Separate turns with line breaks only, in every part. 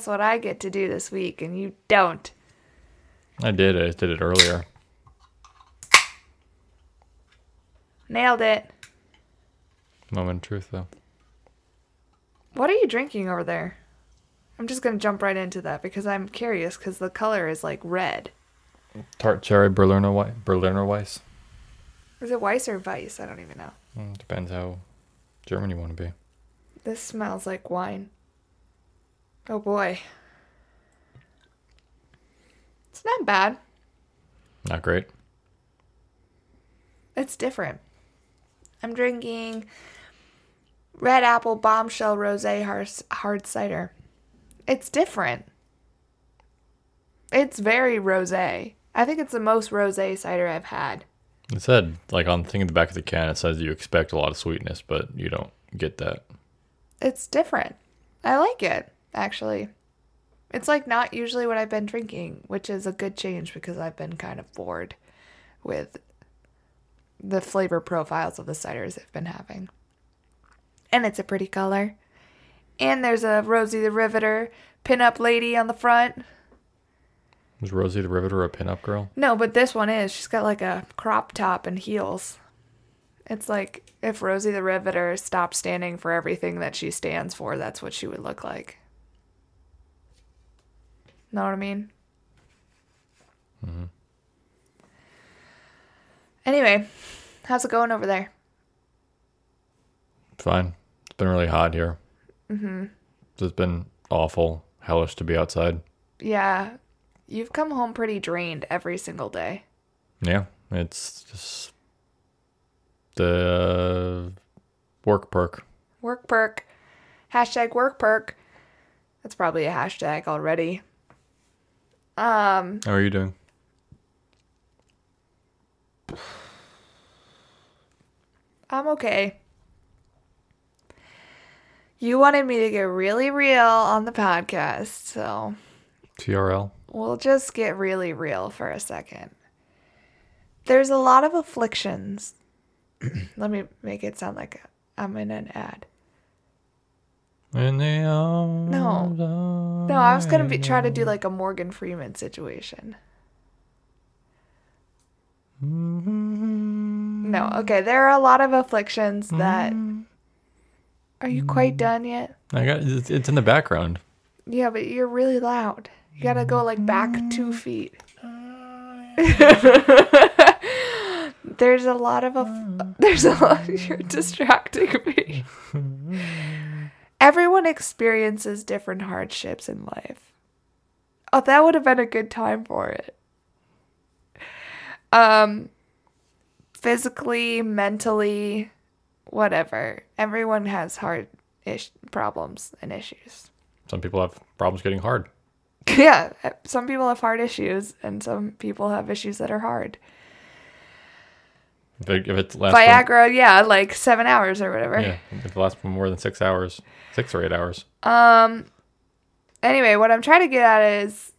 guess what I get to do this week and you don't?
I did. I did it earlier.
Nailed it.
Moment of truth, though.
What are you drinking over there? I'm just gonna jump right into that because I'm curious because the color is like red.
Tart cherry Berliner Weiss. Berliner Weiss.
Is it Weiss or Weiss? I don't even know.
Mm, depends how German you want to be.
This smells like wine. Oh boy. It's not bad.
Not great.
It's different. I'm drinking Red Apple Bombshell Rosé hard, hard cider. It's different. It's very rosé. I think it's the most rosé cider I've had.
It said, like on the thing at the back of the can, it says you expect a lot of sweetness, but you don't get that.
It's different. I like it, actually. It's like not usually what I've been drinking, which is a good change because I've been kind of bored with the flavor profiles of the ciders I've been having. And it's a pretty color. And there's a Rosie the Riveter pinup lady on the front.
Is Rosie the Riveter a pinup girl?
No, but this one is. She's got like a crop top and heels. It's like if Rosie the Riveter stopped standing for everything that she stands for, that's what she would look like. Know what I mean?
Mm-hmm.
Anyway, how's it going over there?
Fine. It's been really hot here. Mm-hmm. It's been awful, hellish to be outside.
Yeah, you've come home pretty drained every single day.
Yeah, it's just the work perk.
Work perk. Hashtag work perk. That's probably a hashtag already. Um,
How are you doing?
I'm okay. You wanted me to get really real on the podcast, so
TRL.
we'll just get really real for a second. There's a lot of afflictions. Let me make it sound like I'm in an ad.
In the arms
No. No, I was gonna be try to do like a Morgan Freeman situation. Mm-hmm. No, okay. There are a lot of afflictions mm-hmm. that. Are you quite mm-hmm. done yet?
I got it's, it's in the background.
Yeah, but you're really loud. You gotta go like back two feet. there's a lot of aff- there's a lot. You're distracting me. Everyone experiences different hardships in life. Oh, that would have been a good time for it. Um, physically, mentally, whatever. Everyone has hard ish problems and issues.
Some people have problems getting hard.
Yeah, some people have hard issues, and some people have issues that are hard.
If it, if it lasts for-
yeah, like seven hours or whatever.
yeah, if it lasts for more than six hours, six or eight hours. Um.
Anyway, what I'm trying to get at is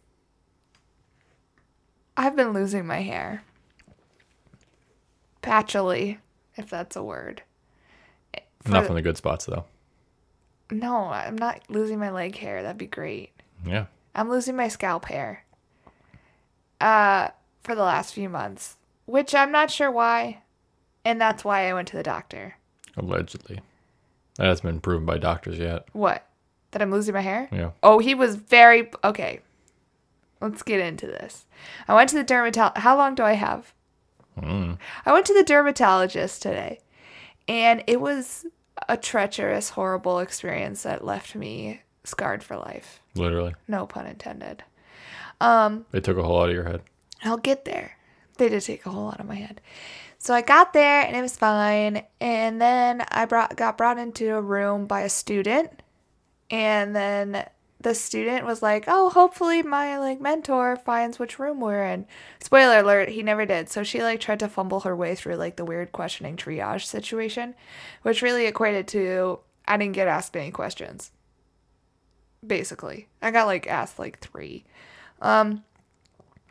I've been losing my hair. Patchily, if that's a word. For
Not from the good spots though.
no, I'm not losing my leg hair. That'd be great.
Yeah.
I'm losing my scalp hair. Uh, for the last few months, which I'm not sure why, and that's why I went to the doctor.
Allegedly. That hasn't been proven by doctors yet.
What? That I'm losing my hair?
Yeah.
Oh, he was very okay. Let's get into this. I went to the dermatologist. How long do I have?
Mm.
I went to the dermatologist today, and it was a treacherous, horrible experience that left me scarred for life.
Literally.
No pun intended.
It took a whole lot of your head.
I'll get there. They did take a whole lot of my head. So I got there and it was fine. And then I brought got brought into a room by a student. And then the student was like, "Oh, hopefully my like mentor finds which room we're in." Spoiler alert, he never did. So she like tried to fumble her way through like the weird questioning triage situation, which really equated to I didn't get asked any questions. Basically, I got like asked like 3.
Um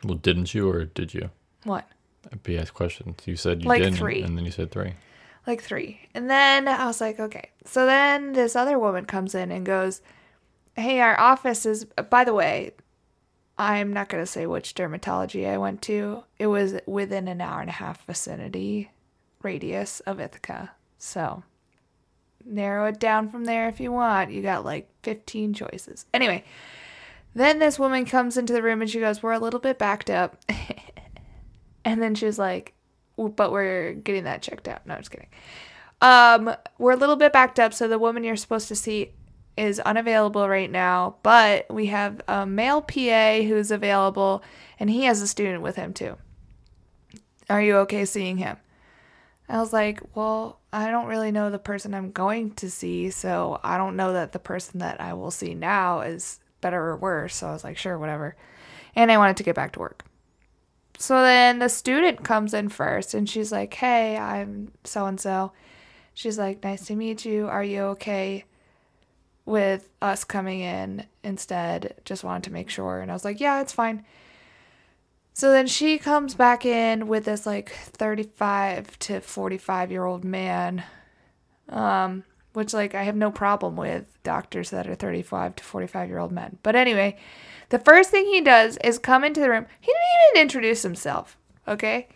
Well, didn't you or did you?
What?
Be asked questions. You said you
Like
didn't,
three.
and then you said three.
like three. And then I was like, okay. So then this other woman comes in and goes, hey, our office is, by the way, I'm not going to say which dermatology I went to. It was within an hour and a half vicinity radius of Ithaca. So narrow it down from there if you want. You got like 15 choices. Anyway, then this woman comes into the room and she goes, We're a little bit backed up. and then she was like, But we're getting that checked out. No, I'm just kidding. Um, we're a little bit backed up, so the woman you're supposed to see is unavailable right now, but we have a male PA who's available and he has a student with him too. Are you okay seeing him? I was like, Well, I don't really know the person I'm going to see, so I don't know that the person that I will see now is better or worse. So I was like, Sure, whatever. And I wanted to get back to work. So then the student comes in first and she's like, Hey, I'm so and so. She's like, Nice to meet you. Are you okay with us coming in instead? Just wanted to make sure. And I was like, Yeah, it's fine. So then she comes back in with this like 35 to 45 year old man, um, which like I have no problem with doctors that are 35 to 45 year old men. But anyway, the first thing he does is come into the room. He didn't even introduce himself, okay?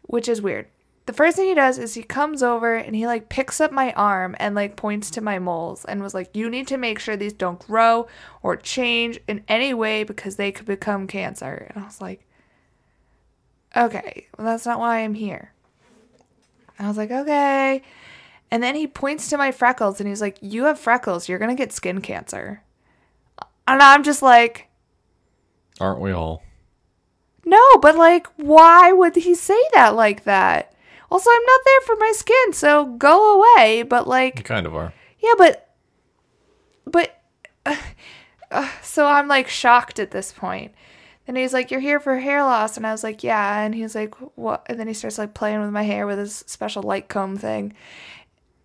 Which is weird. The first thing he does is he comes over and he like picks up my arm and like points to my moles and was like, You need to make sure these don't grow or change in any way because they could become cancer. And I was like, Okay, well, that's not why I'm here. I was like, Okay. And then he points to my freckles and he's like, You have freckles. You're going to get skin cancer. And I'm just like,
Aren't we all?
No, but like, why would he say that like that? Also, I'm not there for my skin, so go away. But like, You
kind of are.
yeah, but, but, uh, uh, so I'm like shocked at this point. And he's like, "You're here for hair loss," and I was like, "Yeah." And he's like, "What?" And then he starts like playing with my hair with his special light comb thing.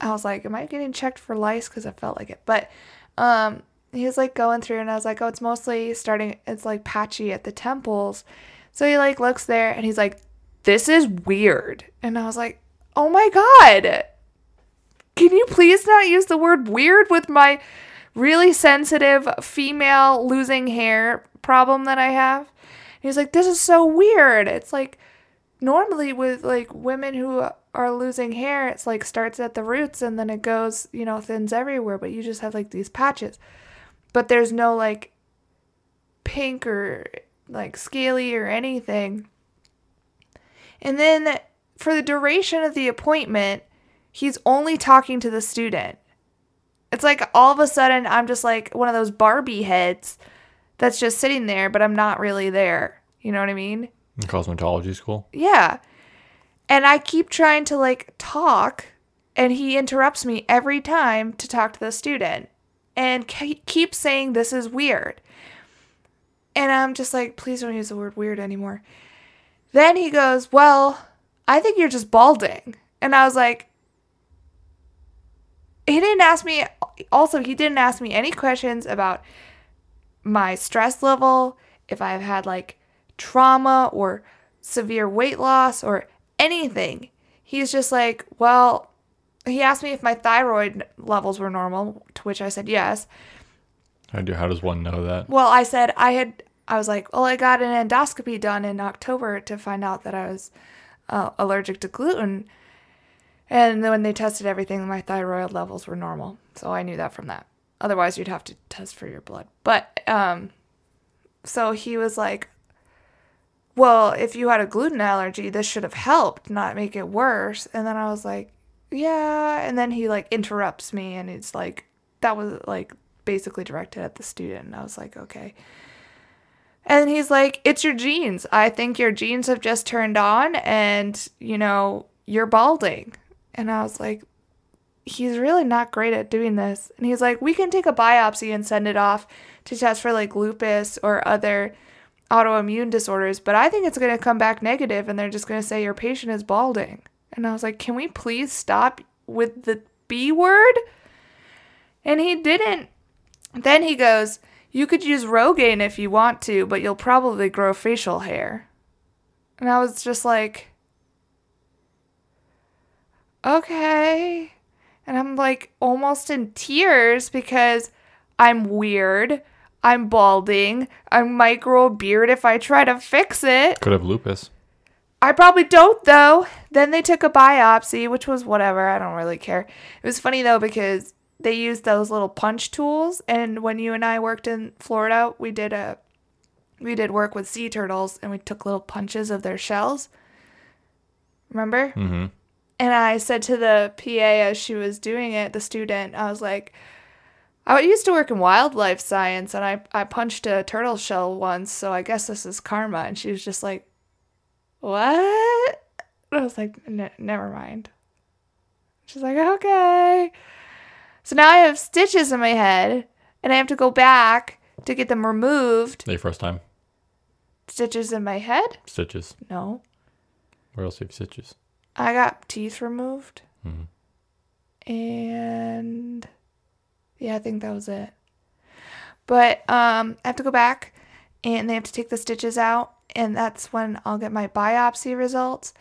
I was like, "Am I getting checked for lice?" Because I felt like it. But um, he was like going through, and I was like, "Oh, it's mostly starting. It's like patchy at the temples." So he like looks there, and he's like, "This is weird," and I was like, "Oh my god." Can you please not use the word weird with my really sensitive female losing hair problem that I have? He's like, This is so weird. It's like normally with like women who are losing hair, it's like starts at the roots and then it goes, you know, thins everywhere, but you just have like these patches. But there's no like pink or like scaly or anything. And then for the duration of the appointment, he's only talking to the student. It's like all of a sudden I'm just like one of those Barbie heads that's just sitting there, but I'm not really there. You know what I mean?
In cosmetology school.
Yeah. And I keep trying to like talk, and he interrupts me every time to talk to the student and keep saying this is weird. And I'm just like, please don't use the word weird anymore. Then he goes, Well, I think you're just balding. And I was like, he didn't ask me, also, he didn't ask me any questions about my stress level, if I've had like trauma or severe weight loss or anything. He's just like, well, he asked me if my thyroid levels were normal, to which I said yes.
How do how does one know that?
Well, I said I had, I was like, well, I got an endoscopy done in October to find out that I was uh, allergic to gluten. And then when they tested everything, my thyroid levels were normal. So I knew that from that. Otherwise, you'd have to test for your blood. But, um, so he was like, well, if you had a gluten allergy, this should have helped, not make it worse. And then I was like, yeah. And then he like interrupts me and it's like, that was like basically directed at the student. And I was like, okay. And he's like, it's your genes. I think your genes have just turned on and, you know, you're balding. And I was like, he's really not great at doing this. And he's like, we can take a biopsy and send it off to test for like lupus or other autoimmune disorders, but I think it's going to come back negative and they're just going to say your patient is balding. And I was like, can we please stop with the B word? And he didn't. Then he goes, you could use Rogaine if you want to, but you'll probably grow facial hair. And I was just like, okay. And I'm like almost in tears because I'm weird. I'm balding. I might grow a beard if I try to fix it.
Could have lupus.
I probably don't though. Then they took a biopsy, which was whatever. I don't really care. It was funny though because they used those little punch tools and when you and I worked in Florida, we did a we did work with sea turtles and we took little punches of their shells. Remember?
Mm-hmm.
And I said to the PA as she was doing it, the student, I was like, I used to work in wildlife science and I, I punched a turtle shell once, so I guess this is karma. And she was just like, What? And I was like, Never mind. She's like, Okay. So now I have stitches in my head and I have to go back to get them removed.
The first time.
Stitches in my head?
Stitches.
No.
Where else do you have stitches?
I got teeth removed.
Mm-hmm.
And yeah, I think that was it. But um, I have to go back and they have to take the stitches out. And that's when I'll get my biopsy results.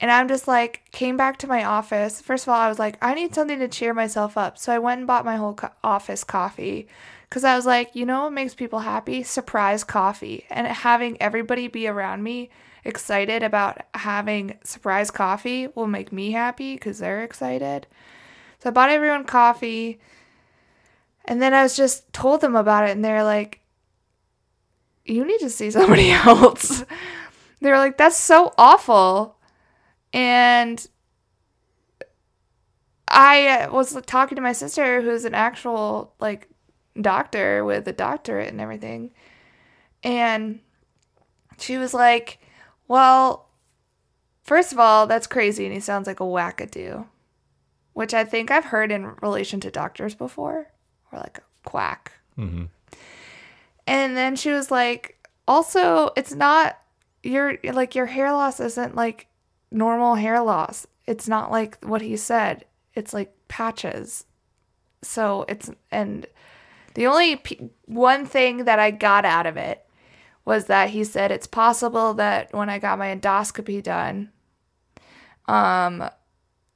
And I'm just like, came back to my office. First of all, I was like, I need something to cheer myself up. So I went and bought my whole co- office coffee because I was like, you know what makes people happy? Surprise coffee. And having everybody be around me excited about having surprise coffee will make me happy because they're excited. So I bought everyone coffee. And then I was just told them about it. And they're like, you need to see somebody else. they're like, that's so awful. And I was talking to my sister, who's an actual like doctor with a doctorate and everything. And she was like, Well, first of all, that's crazy. And he sounds like a wackadoo, which I think I've heard in relation to doctors before, or like a quack.
Mm-hmm.
And then she was like, Also, it's not your like your hair loss isn't like normal hair loss. It's not like what he said. It's like patches. So it's and the only p- one thing that I got out of it was that he said it's possible that when I got my endoscopy done, um,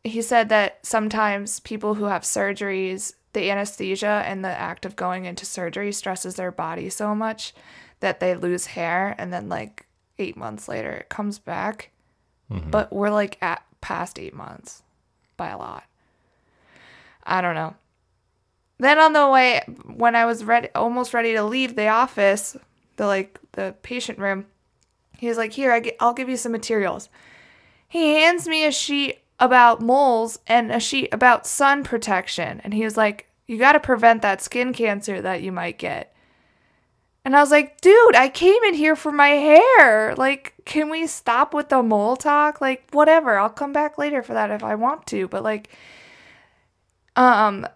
he said that sometimes people who have surgeries, the anesthesia and the act of going into surgery stresses their body so much that they lose hair and then like eight months later it comes back.
Mm-hmm.
But we're like at past eight months by a lot. I don't know. Then on the way, when I was ready, almost ready to leave the office, the like the patient room, he was like, "Here, I get, I'll give you some materials." He hands me a sheet about moles and a sheet about sun protection, and he was like, "You got to prevent that skin cancer that you might get." And I was like, "Dude, I came in here for my hair. Like, can we stop with the mole talk? Like, whatever. I'll come back later for that if I want to, but like." Um,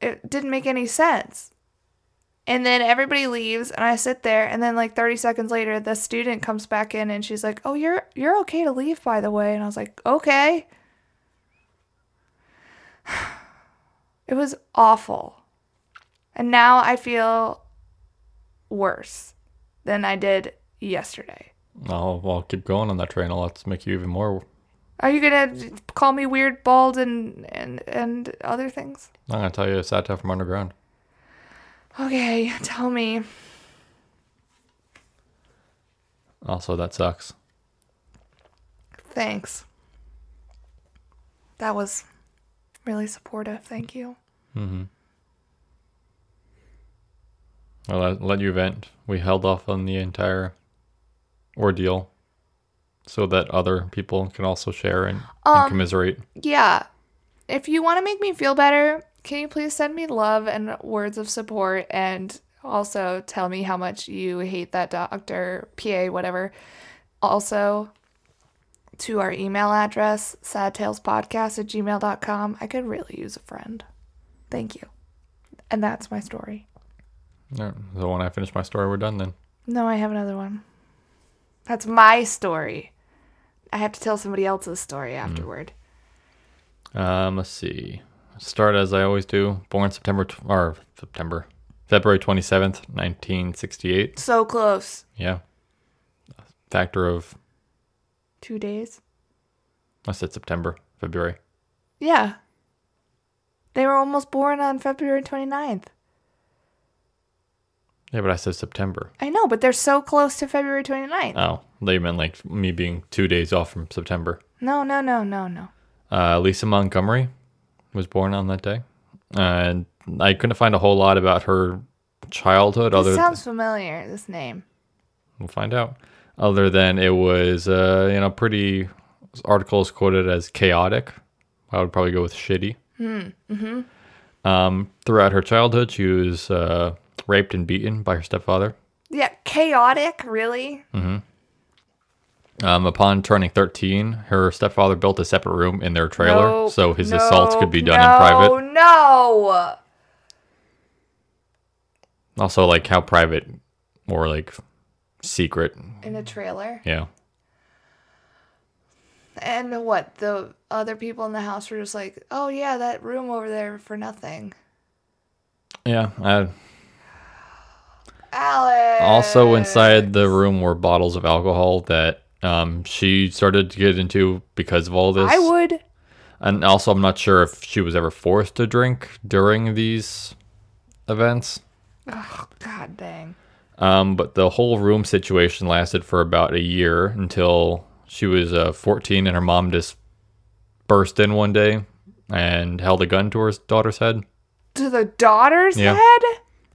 it didn't make any sense. And then everybody leaves and I sit there and then like 30 seconds later the student comes back in and she's like, "Oh, you're you're okay to leave by the way." And I was like, "Okay." It was awful. And now I feel worse than I did yesterday.
Oh, well, keep going on that train. I'll let's make you even more.
Are you gonna call me weird, bald, and and and other things?
I'm gonna tell you a satire from underground.
Okay, tell me.
Also, that sucks.
Thanks. That was really supportive. Thank you.
Mm-hmm. I'll let, let you vent. We held off on the entire ordeal so that other people can also share and, and
Um,
commiserate.
Yeah. If you want to make me feel better, can you please send me love and words of support and also tell me how much you hate that doctor, PA, whatever. Also, to our email address, sadtalespodcast at gmail.com. I could really use a friend. Thank you. And that's my story.
Yeah, so when I finish my story, we're done then.
No, I have another one. That's my story. I have to tell somebody else's story afterward.
Um, let's see. Start as I always do. Born September tw- or September, February twenty seventh, nineteen sixty eight.
So close.
Yeah. Factor of
Two days.
I said September, February.
Yeah. They were almost born on February 29th.
Yeah, but I said September.
I know, but they're so close to February 29th.
Oh, they meant like me being two days off from September.
no, no, no, no, no.
Uh, Lisa Montgomery was born on that day, and I couldn't find a whole lot about her childhood. other
This sounds familiar, this name.
we'll find out. Other than it was, uh, you know, pretty. articles quoted as chaotic. I would probably go with shitty. Mm-hmm. Um, throughout her childhood, she was uh, raped and beaten by her stepfather.
Yeah, chaotic, really?
Um, upon turning 13, her stepfather built a separate room in their trailer
Nope,
so his assaults could be
nope,
done in private.
No, no.
Also, like how private or like secret.
In a trailer.
Yeah.
And what? The other people in the house were just like, oh, yeah, that room over there for nothing.
Yeah. I,
Alex.
also, inside the room were bottles of alcohol that um, she started to get into because of all this.
I would.
And also, I'm not sure if she was ever forced to drink during these events.
Oh, God dang.
Um, but the whole room situation lasted for about a year until she was uh, 14 and her mom just burst in one day and held a gun to her daughter's head.
To the daughter's
Yeah.
head?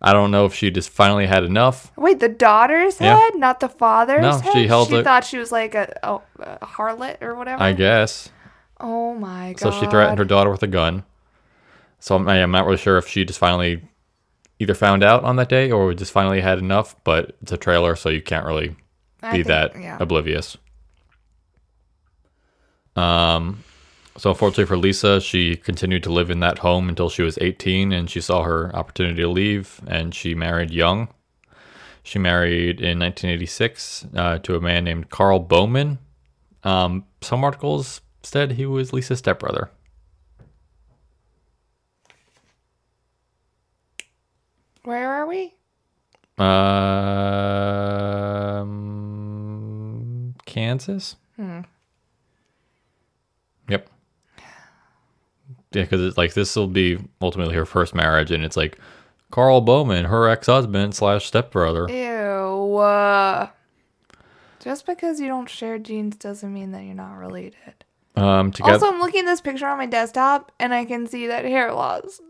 I don't know if she just finally had enough.
Wait, the daughter's
Yeah.
head, not the father's
No,
head?
she held
She
it-
thought she was like a, a, a harlot or whatever.
I guess.
Oh my god.
So she threatened her daughter with a gun. So I'm, I'm not really sure if she just finally either found out on that day or just finally had enough, but it's a trailer, so you can't really be
think-
that
Yeah.
oblivious. Um, so unfortunately for Lisa, she continued to live in that home until she was 18, and she saw her opportunity to leave, and she married young. She married in 1986 uh, to a man named Carl Boman. Um, some articles said he was Lisa's stepbrother.
Where are we?
Um, Kansas. Yep. Yeah, because it's like this will be ultimately her first marriage, and it's like Carl Boman, her ex-husband slash stepbrother.
Ew. Uh, just because you don't share genes doesn't mean that you're not related.
Um, together.
Also, I'm looking at this picture on my desktop and I can see that hair loss.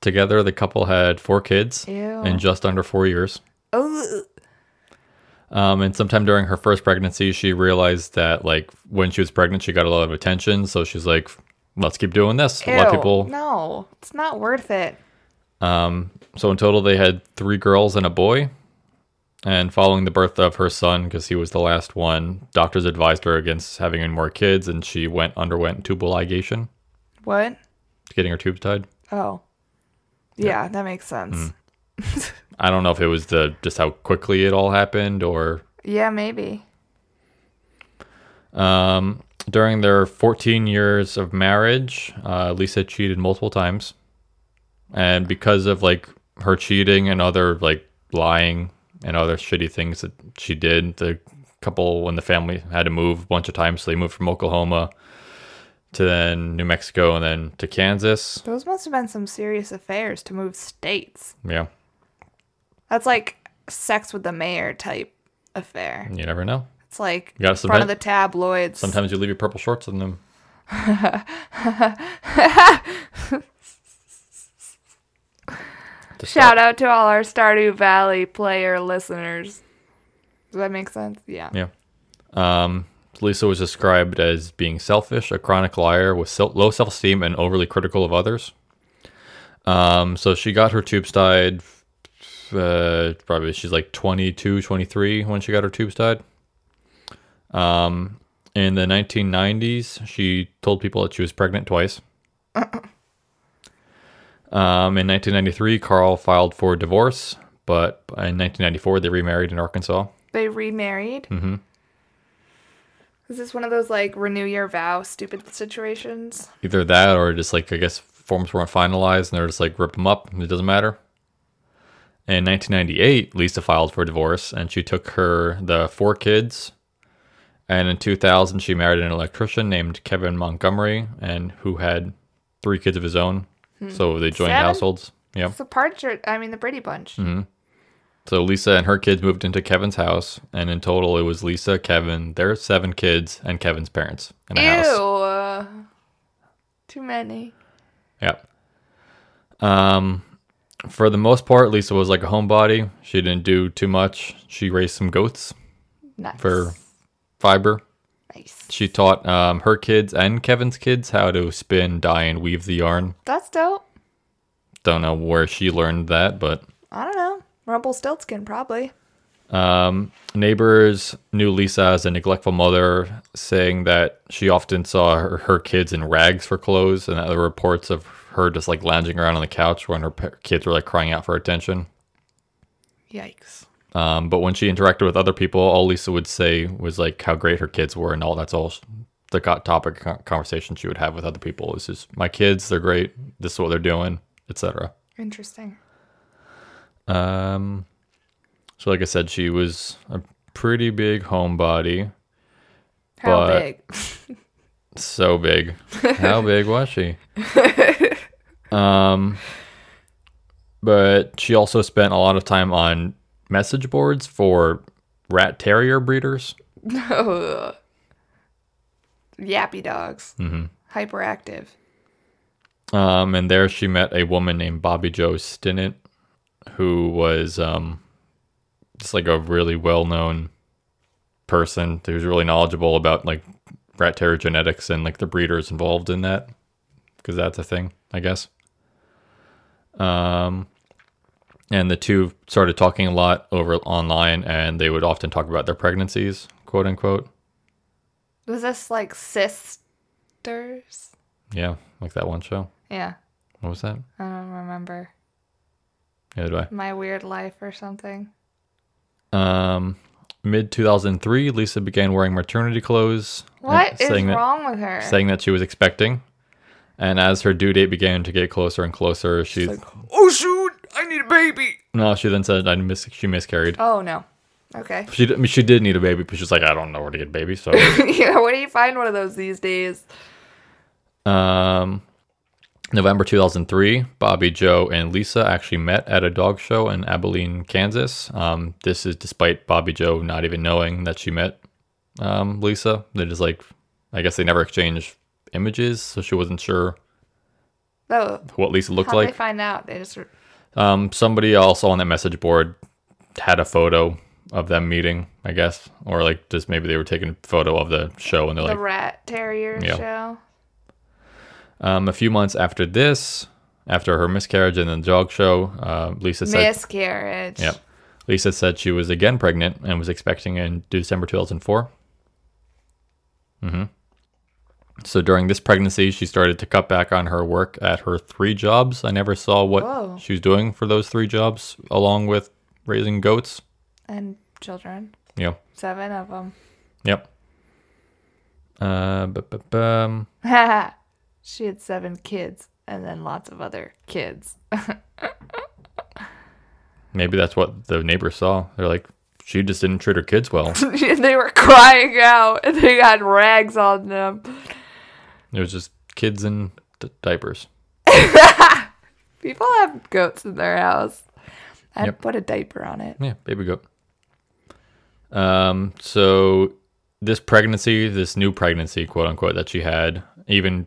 together, the couple had four kids
Ew.
in just under four years.
Ugh.
Um, and sometime during her first pregnancy, she realized that like when she was pregnant, she got a lot of attention. So she's like, "Let's keep doing this." A lot of people.
No, it's not worth it.
Um, so in total, they had three girls and a boy. And following the birth of her son, because he was the last one, doctors advised her against having any more kids, and she went underwent tubal ligation,
What?
getting her tubes tied.
Oh. Yeah, that makes sense.
I don't know if it was the just how quickly it all happened, or
Yeah, maybe.
um, during their 14 years of marriage, uh, Lisa cheated multiple times, and because of like her cheating and other like lying and other shitty things that she did, the couple when the family had to move a bunch of times, so they moved from Oklahoma to then New Mexico and then to Kansas.
Those must have been some serious affairs to move states.
Yeah,
That's like sex with the mayor type affair.
you never know.
It's like
You gotta
front of the tabloids.
Sometimes you leave your purple shorts in them.
Shout out to all our Stardew Valley player listeners. Does that make sense? Yeah.
Yeah. Um, Lisa was described as being selfish, a chronic liar with low self esteem, and overly critical of others. Um, so she got her tubes tied. Uh, probably she's like 22, 23 when she got her tubes tied. Um, in the 1990s, she told people that she was pregnant twice. Um, in 1993, Carl filed for divorce, but in 1994, they remarried in Arkansas.
They remarried.
Mm-hmm.
Is this one of those like renew your vow stupid situations?
either that or just like I guess forms weren't finalized and they're just like rip them up. And it doesn't matter. In 1998, Lisa filed for divorce and she took her the four kids. And in 2000, she married an electrician named Kevin Montgomery and who had three kids of his own. So they joined
Seven?
households. Yep.
It's the Partridge. I mean, the Brady Bunch.
So Lisa and her kids moved into Kevin's house, and in total, it was Lisa, Kevin, their seven kids, and Kevin's parents in a
Ew.
house.
uh, Too many.
Yep. Um, for the most part, Lisa was like a homebody. She didn't do too much. She raised some goats
Nice.
for fiber.
nice.
She taught um, her kids and Kevin's kids how to spin, dye, and weave the yarn.
That's dope.
Don't know where she learned that, but
I don't know. Rumpelstiltskin, probably.
Um, neighbors knew Lisa as a neglectful mother, saying that she often saw her, her kids in rags for clothes, and other reports of her just like lounging around on the couch when her pa- kids were like crying out for attention.
Yikes.
Um, but when she interacted with other people, all Lisa would say was like how great her kids were, and all that's all the topic conversation she would have with other people. Is just my kids, they're great. This is what they're doing, etc.
Interesting.
Um, so like I said, she was a pretty big homebody.
How big?
So big. How big was she? Um, but she also spent a lot of time on message boards for rat terrier breeders.
Ugh. Yappy dogs.
Mm-hmm.
Hyperactive.
Um, and there she met a woman named Bobbie Jo Stinnett, who was um, just like a really well known person who was really knowledgeable about like rat terrier genetics and like the breeders involved in that, because that's a thing, I guess. Um, and the two started talking a lot over online, and they would often talk about their pregnancies, quote unquote.
Was this like sisters?
Yeah, like that one show.
Yeah.
What was that?
I don't remember.
Yeah, do I?
My Weird Life or something.
Um, mid 2003, Lisa began wearing maternity clothes.
What is
that,
wrong with her?
Saying that she was expecting. And as her due date began to get closer and closer, she
oh shoot! I need a baby.
no, she then said I mis- she miscarried.
Oh no. Okay.
She did- I mean, she did need a baby, but she's like I don't know where to get a baby. So,
yeah. Where do you find one of those these days?
um, November 2003, Bobby, Joe, and Lisa actually met at a dog show in Abilene, Kansas. Um, this is despite Bobbie Jo not even knowing that she met um, Lisa. They just like, I guess they never exchanged images, so she wasn't sure
Oh,
what Lisa looked
how'd they
like.
find out? They just
Um, somebody else on that message board had a photo of them meeting, I guess, or like just maybe they were taking a photo of the show and they're
the
like, the
rat terrier
Yeah.
show.
um, a few months after this, after her miscarriage and the dog show, uh, Lisa said,
Miscarriage.
Yep. Lisa said she was again pregnant and was expecting in December 2004. hmm So during this pregnancy, she started to cut back on her work at her three jobs. I never saw what
Whoa.
she was doing for those three jobs, along with raising goats.
And children.
Yeah.
Seven of them.
Yep. Uh, bu- bu- bum.
she had seven kids and then lots of other kids.
Maybe that's what the neighbors saw. They're like, she just didn't treat her kids well.
they were crying out and they had rags on them.
It was just kids in d- diapers.
People have goats in their house. I'd
Yep.
put a diaper on it.
Yeah, baby goat. Um, so this pregnancy, this new pregnancy, quote unquote, that she had, even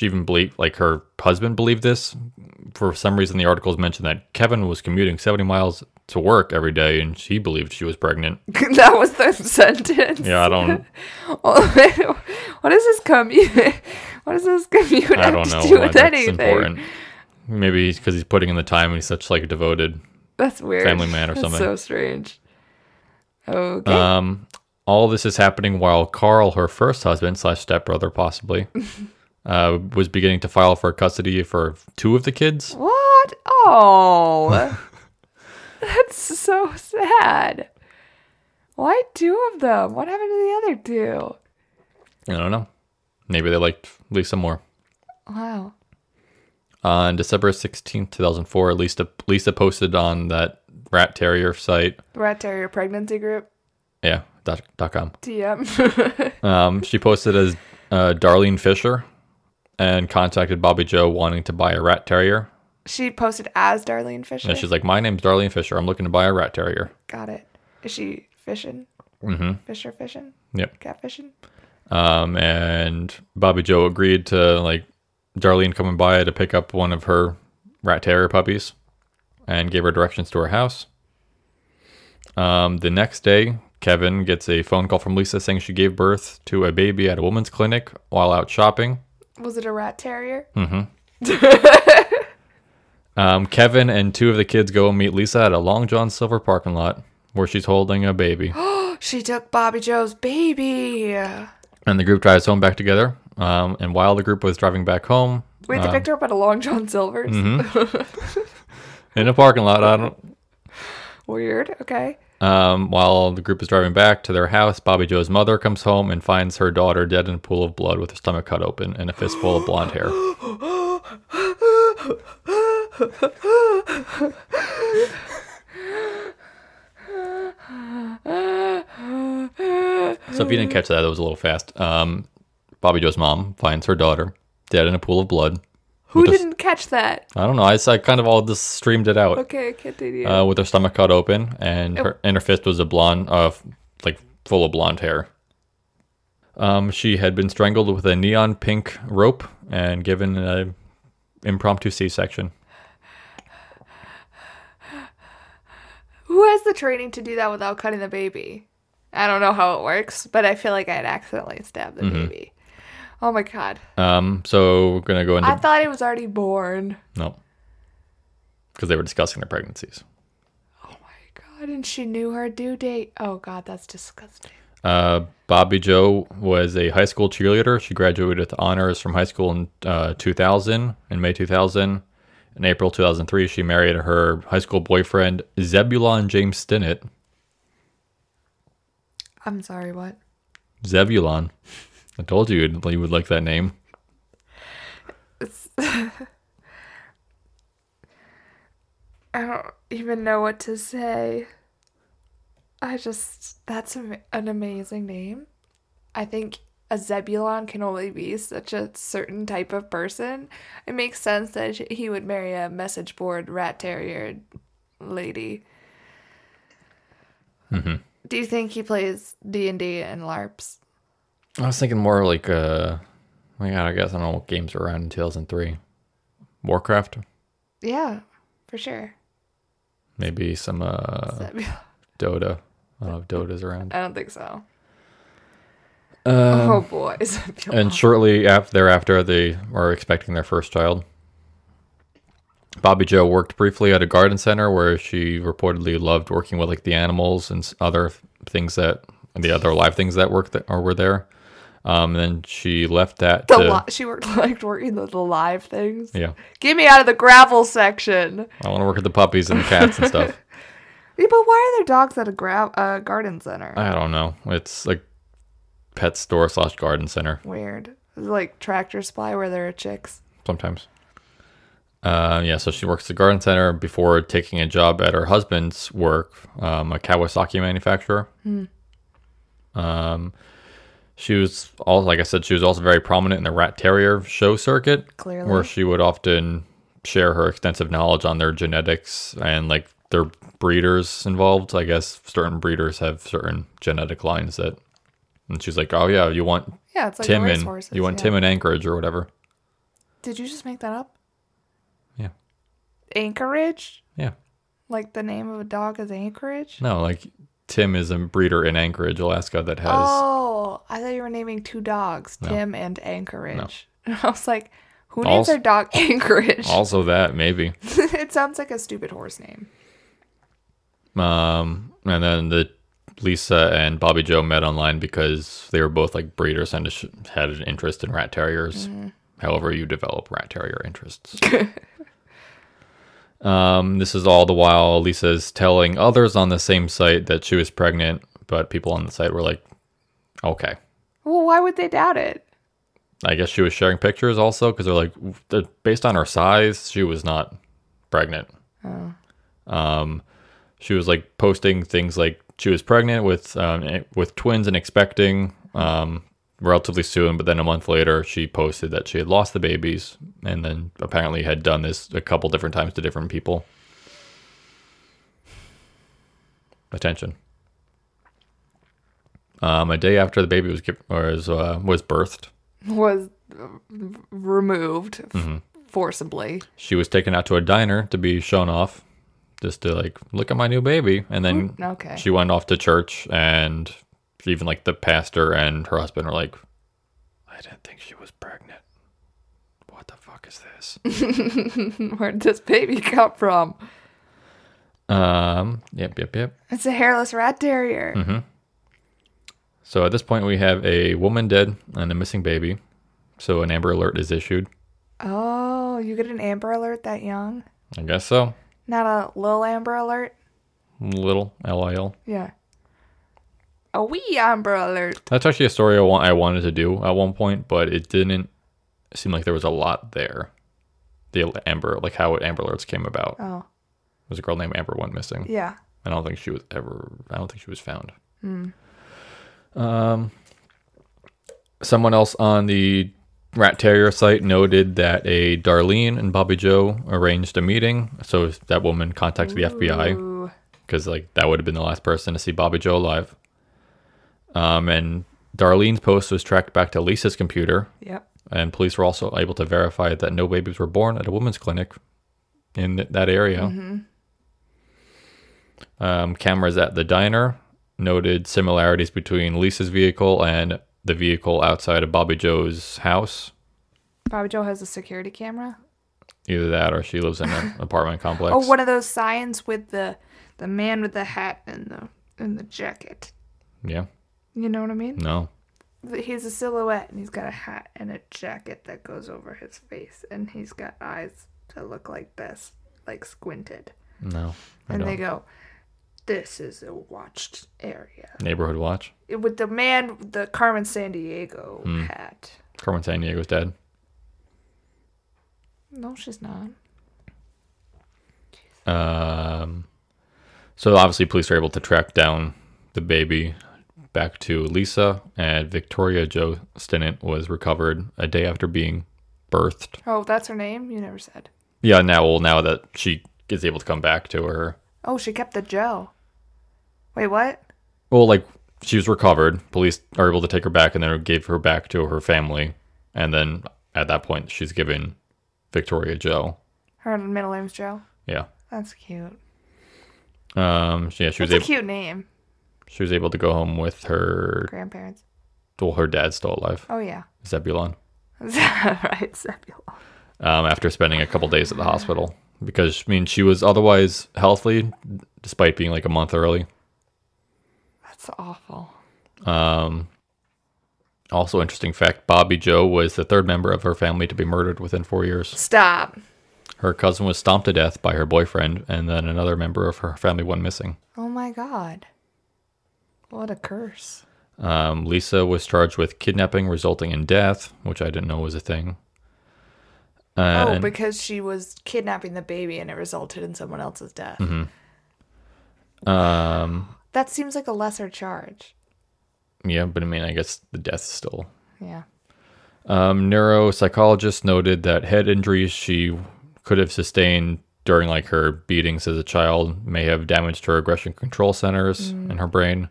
even believe like her husband believed this. For some reason, the articles mentioned that Kevin was commuting seventy miles to work every day, and she believed she was pregnant.
that was the sentence.
Yeah, I don't,
what does this commute? What does this commute
I don't
to
know
do with anything?
important. Maybe because he's putting in the time and he's such like a devoted.
That's weird.
Family man or
That's
something.
So strange. Okay.
Um, all this is happening while Carl, her first husband slash stepbrother, possibly, uh, was beginning to file for custody for two of the kids.
what? Oh, that's so sad. Why two of them? What happened to the other two?
I don't know. Maybe they liked Lisa more.
Wow.
On December sixteenth, two thousand four, Lisa Lisa posted on that rat terrier site,
Rat Terrier Pregnancy Group.
yeah, dot, dot com.
TM.
Um, she posted as uh, Darlene Fisher and contacted Bobbie Jo wanting to buy a rat terrier.
She posted as Darlene Fisher.
And she's like, "My name's Darlene Fisher. I'm looking to buy a rat terrier."
Got it. Is she fishing?
Mm-hmm.
Fisher fishing?
Yep.
Catfishing?
Um, and Bobbie Jo agreed to like Darlene coming by to pick up one of her rat terrier puppies, and gave her directions to her house. Um, the next day, Kevin gets a phone call from Lisa saying she gave birth to a baby at a woman's clinic while out shopping.
Was it a rat terrier? Mm-hmm.
um, Kevin and two of the kids go and meet Lisa at a Long John Silver parking lot where she's holding a baby.
She took Bobbie Jo's baby.
and the group drives home back together. Um, and while the group was driving back home
Wait, they picked her up at a Long John Silver's?
in a parking lot, I don't.
Weird. Okay.
Um, while the group is driving back to their house, Bobbie Jo's mother comes home and finds her daughter dead in a pool of blood with her stomach cut open and a fistful of blonde hair. So if you didn't catch that, that was a little fast. Um, Bobbie Jo's mom finds her daughter dead in a pool of blood.
Who didn't catch that?
I don't know. I, I kind of all just streamed it out.
Okay, continue.
uh, with her stomach cut open, and her and her fist was a blonde, uh, f- like full of blonde hair. Um, she had been strangled with a neon pink rope and given an impromptu C-section.
Who has the training to do that without cutting the baby? I don't know how it works, but I feel like I'd accidentally stab the
Mm-hmm.
baby. Oh my god.
Um, so we're gonna go into
I thought it was already born.
no, because they were discussing their pregnancies.
Oh my god, and she knew her due date. Oh god, that's disgusting.
Uh, Bobbie Jo was a high school cheerleader. She graduated with honors from high school in uh, 2000, in May 2000. In April 2003, she married her high school boyfriend, Zebulon James Stinnett.
I'm sorry, what?
Zebulon. I told you you'd- like that name.
I don't even know what to say. I just, that's am- an amazing name. I think a Zebulon can only be such a certain type of person. It makes sense that he would marry a message board rat terrier lady. Mm-hmm. Do you think he plays D and D and LARPs?
I was thinking more like, uh, my God, I guess I don't know what games were around in 2003. Warcraft?
Yeah, for sure.
Maybe some uh. Dota. I don't know if Dota's around.
I don't think so.
Um,
oh boy.
And shortly after thereafter, they were expecting their first child. Bobbie Jo worked briefly at a garden center where she reportedly loved working with like the animals and s- other things that the other live things that worked that or were there. Um, then she left that
the
to
li- she worked like working the, the live things.
yeah.
Get me out of the gravel section.
I want to work with the puppies and the cats and stuff.
Yeah, but why are there dogs at a gra- uh, garden center?
I don't know. It's like pet store slash garden center
Weird. Like Tractor Supply where there are chicks?
sometimes. Uh, yeah, so she works at the garden center before taking a job at her husband's work, um, a Kawasaki manufacturer. Um, she was also, like I said, she was also very prominent in the rat terrier show circuit,
Clearly.
where she would often share her extensive knowledge on their genetics and like their breeders involved. I guess certain breeders have certain genetic lines that, and she's like, "Oh yeah, you want
Yeah, it's like
Tim in
horses.
you want
yeah.
Tim in Anchorage or whatever."
Did you just make that up?
Yeah,
Anchorage?
yeah.
Like the name of a dog is Anchorage?
No, like Tim is a breeder in Anchorage, Alaska that has
Oh, I thought you were naming two dogs, Tim and Anchorage. And I was like, who names
Also-
their dog Anchorage?
also that maybe.
it sounds like a stupid horse name.
Um, and then the Lisa and Bobbie Jo met online because they were both like breeders and had an interest in rat terriers. However, you develop rat terrier interests. Um, this is all the while Lisa's telling others on the same site that she was pregnant, but people on the site were like, "Okay."
Well, why would they doubt it?
I guess she was sharing pictures also because they're like, based on her size, she was not pregnant. Oh. Um, she was like posting things like she was pregnant with um, eh, with twins and expecting um, relatively soon, but then a month later, she posted that she had lost the babies and then apparently had done this a couple different times to different people. Attention. Um, a day after the baby was was uh, was birthed,
Was removed f- forcibly.
she was taken out to a diner to be shown off, just to like look at my new baby, and then
Okay.
she went off to church, and even like the pastor and her husband are like, "I didn't think she was pregnant. What the fuck is this?"
Where did this baby come from?
um. Yep. Yep. Yep.
It's a hairless rat terrier. Mm-hmm.
So at this point, we have a woman dead and a missing baby. So an Amber Alert is issued.
Oh, you get an Amber Alert that young?
I guess so.
Not a little Amber Alert?
Little LIL.
Yeah. A wee Amber Alert.
That's actually a story I want I wanted to do at one point, but it didn't seem like there was a lot there. The Amber, like how Amber Alerts came about.
Oh,
There's a girl named Amber went missing.
yeah.
I don't think she was ever. I don't think she was found. Um, someone else on the Rat Terrier site noted that a Darlene and Bobbie Jo arranged a meeting. So that woman contacted the FBI because like that would have been the last person to see Bobbie Jo alive. Um, and Darlene's post was tracked back to Lisa's computer,
Yep.
and police were also able to verify that no babies were born at a women's clinic in th- that area. Um, cameras at the diner noted similarities between Lisa's vehicle and the vehicle outside of Bobbie Jo's house.
Bobbie Jo has a security camera.
Either that or she lives in an apartment complex.
Oh, one of those signs with the the man with the hat and the and the jacket.
Yeah.
You know what I mean?
No.
He's a silhouette and he's got a hat and a jacket that goes over his face and he's got eyes that look like this, like squinted.
No. I
And
don't.
they go, "This is a watched area."
Neighborhood Watch.
With the man, the Carmen Sandiego
Hmm.
hat.
Carmen Sandiego's dead.
No, she's not.
Um, so obviously, police are able to track down the baby back to Lisa, and Victoria Jo Stinnett was recovered a day after being birthed.
Oh, that's her name. You never said.
Yeah, now well, now that she is able to come back to her,
Oh, she kept the Joe. Wait, what?
well, like she was recovered. Police are able to take her back, and then gave her back to her family, and then at that point, she's given Victoria Jo.
Her middle name's Joe.
Yeah.
That's cute.
Um. Yeah, she was
a
able.
cute name.
She was able to go home with her.
Grandparents.
Well, her dad's still alive,
Oh yeah.
Zebulon.
right, Zebulon.
um, after spending a couple days at the hospital because I mean she was otherwise healthy despite being like a month early.
That's awful.
Um, also, interesting fact: Bobbie Jo was the third member of her family to be murdered within four years.
Stop.
Her cousin was stomped to death by her boyfriend, and then another member of her family went missing.
Oh my god. What a curse.
Um, Lisa was charged with kidnapping resulting in death, which I didn't know was a thing.
oh,
And,
because she was kidnapping the baby and it resulted in someone else's death.
um,
That seems like a lesser charge.
yeah, but I mean, I guess the death still
Yeah.
Um, neuropsychologists noted that head injuries she could have sustained during like her beatings as a child may have damaged her aggression control centers in her brain.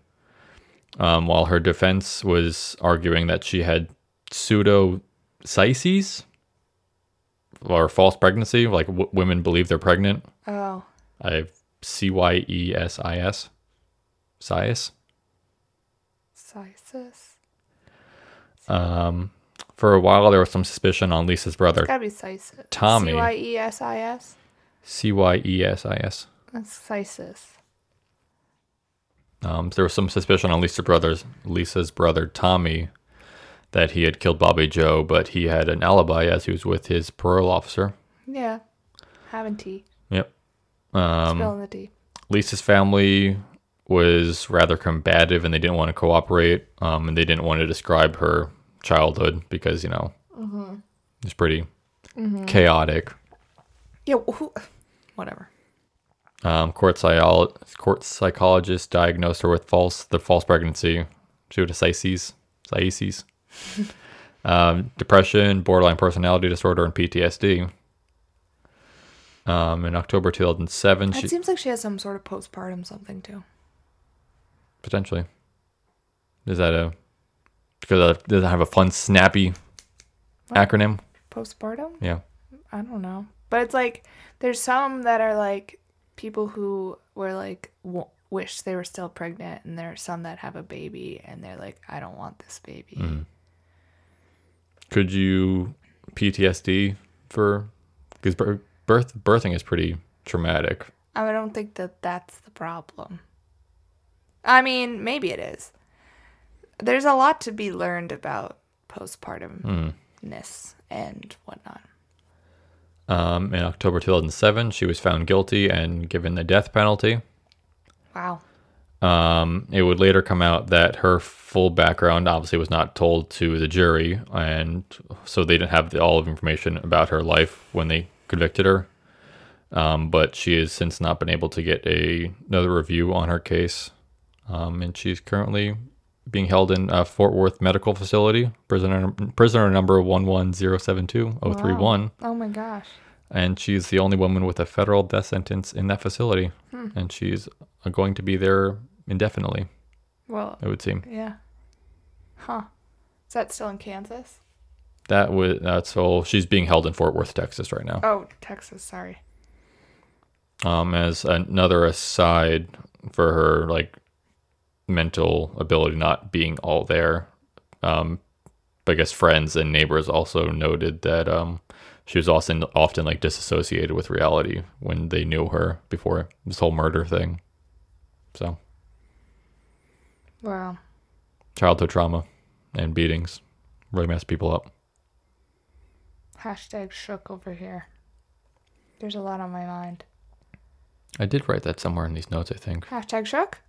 Um, while her defense was arguing that she had pseudo pseudocyesis or false pregnancy, like w- women believe they're pregnant.
Oh.
I have C Y E S I S, sias.
Cysis.
Um, for a while, there was some suspicion on Lisa's brother,
It's gotta be Cysis.
Tommy.
C Y E S I S.
C Y E S I S.
That's Cysis.
Um, there was some suspicion on Lisa's brothers, Lisa's brother Tommy, that he had killed Bobbie Jo, but he had an alibi as he was with his parole officer.
Yeah. Having tea.
Yep. Um,
Spilling the tea.
Lisa's family was rather combative, and they didn't want to cooperate, um, and they didn't want to describe her childhood because you know it was pretty chaotic.
Yeah. Who, whatever.
Um, court, psycholo- court psychologist diagnosed her with false the false pregnancy, pseudocyesis, cyesis, um, depression, borderline personality disorder, and PTSD. Um, in October 2007,
It
she
seems like she has some sort of postpartum something too.
potentially is that a because it doesn't have a fun snappy acronym.
Postpartum?
Yeah.
I don't know. But it's like there's some that are like people who were like w- wish they were still pregnant, and there are some that have a baby and they're like, I don't want this baby.
Mm. Could you PTSD for because birth birthing is pretty traumatic.
I don't think that that's the problem. I mean, maybe it is. There's a lot to be learned about postpartumness and whatnot.
Um, in October 2007, she was found guilty and given the death penalty.
Wow.
Um, it would later come out that her full background obviously was not told to the jury, and so they didn't have the, all of information about her life when they convicted her. Um, but she has since not been able to get a, another review on her case, um, and she's currently being held in a Fort Worth Medical Facility, prisoner prisoner number
oh my gosh.
and she's the only woman with a federal death sentence in that facility, and she's uh, going to be there indefinitely.
Well,
It would seem
yeah. Huh. Is that still in Kansas?
that would that's all. She's being held in Fort Worth, Texas, right now.
Oh, Texas. Sorry.
Um, as another aside for her like mental ability not being all there, um, but I guess friends and neighbors also noted that um she was often often like disassociated with reality when they knew her before this whole murder thing. So.
Wow.
childhood trauma and beatings really mess people up.
Hashtag shook over here. There's a lot on my mind.
I did write that somewhere in these notes, I think.
Hashtag shook?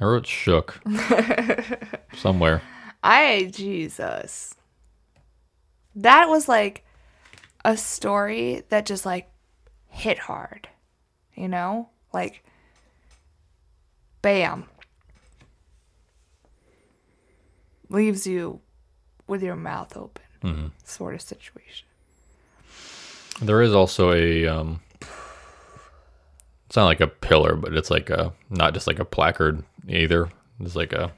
I wrote shook somewhere.
I Jesus. That was like a story that just like hit hard. You know? Like bam. Leaves you with your mouth open. Sort of situation.
There is also a um it's not like a pillar, but it's like a not just like a placard either. It's like a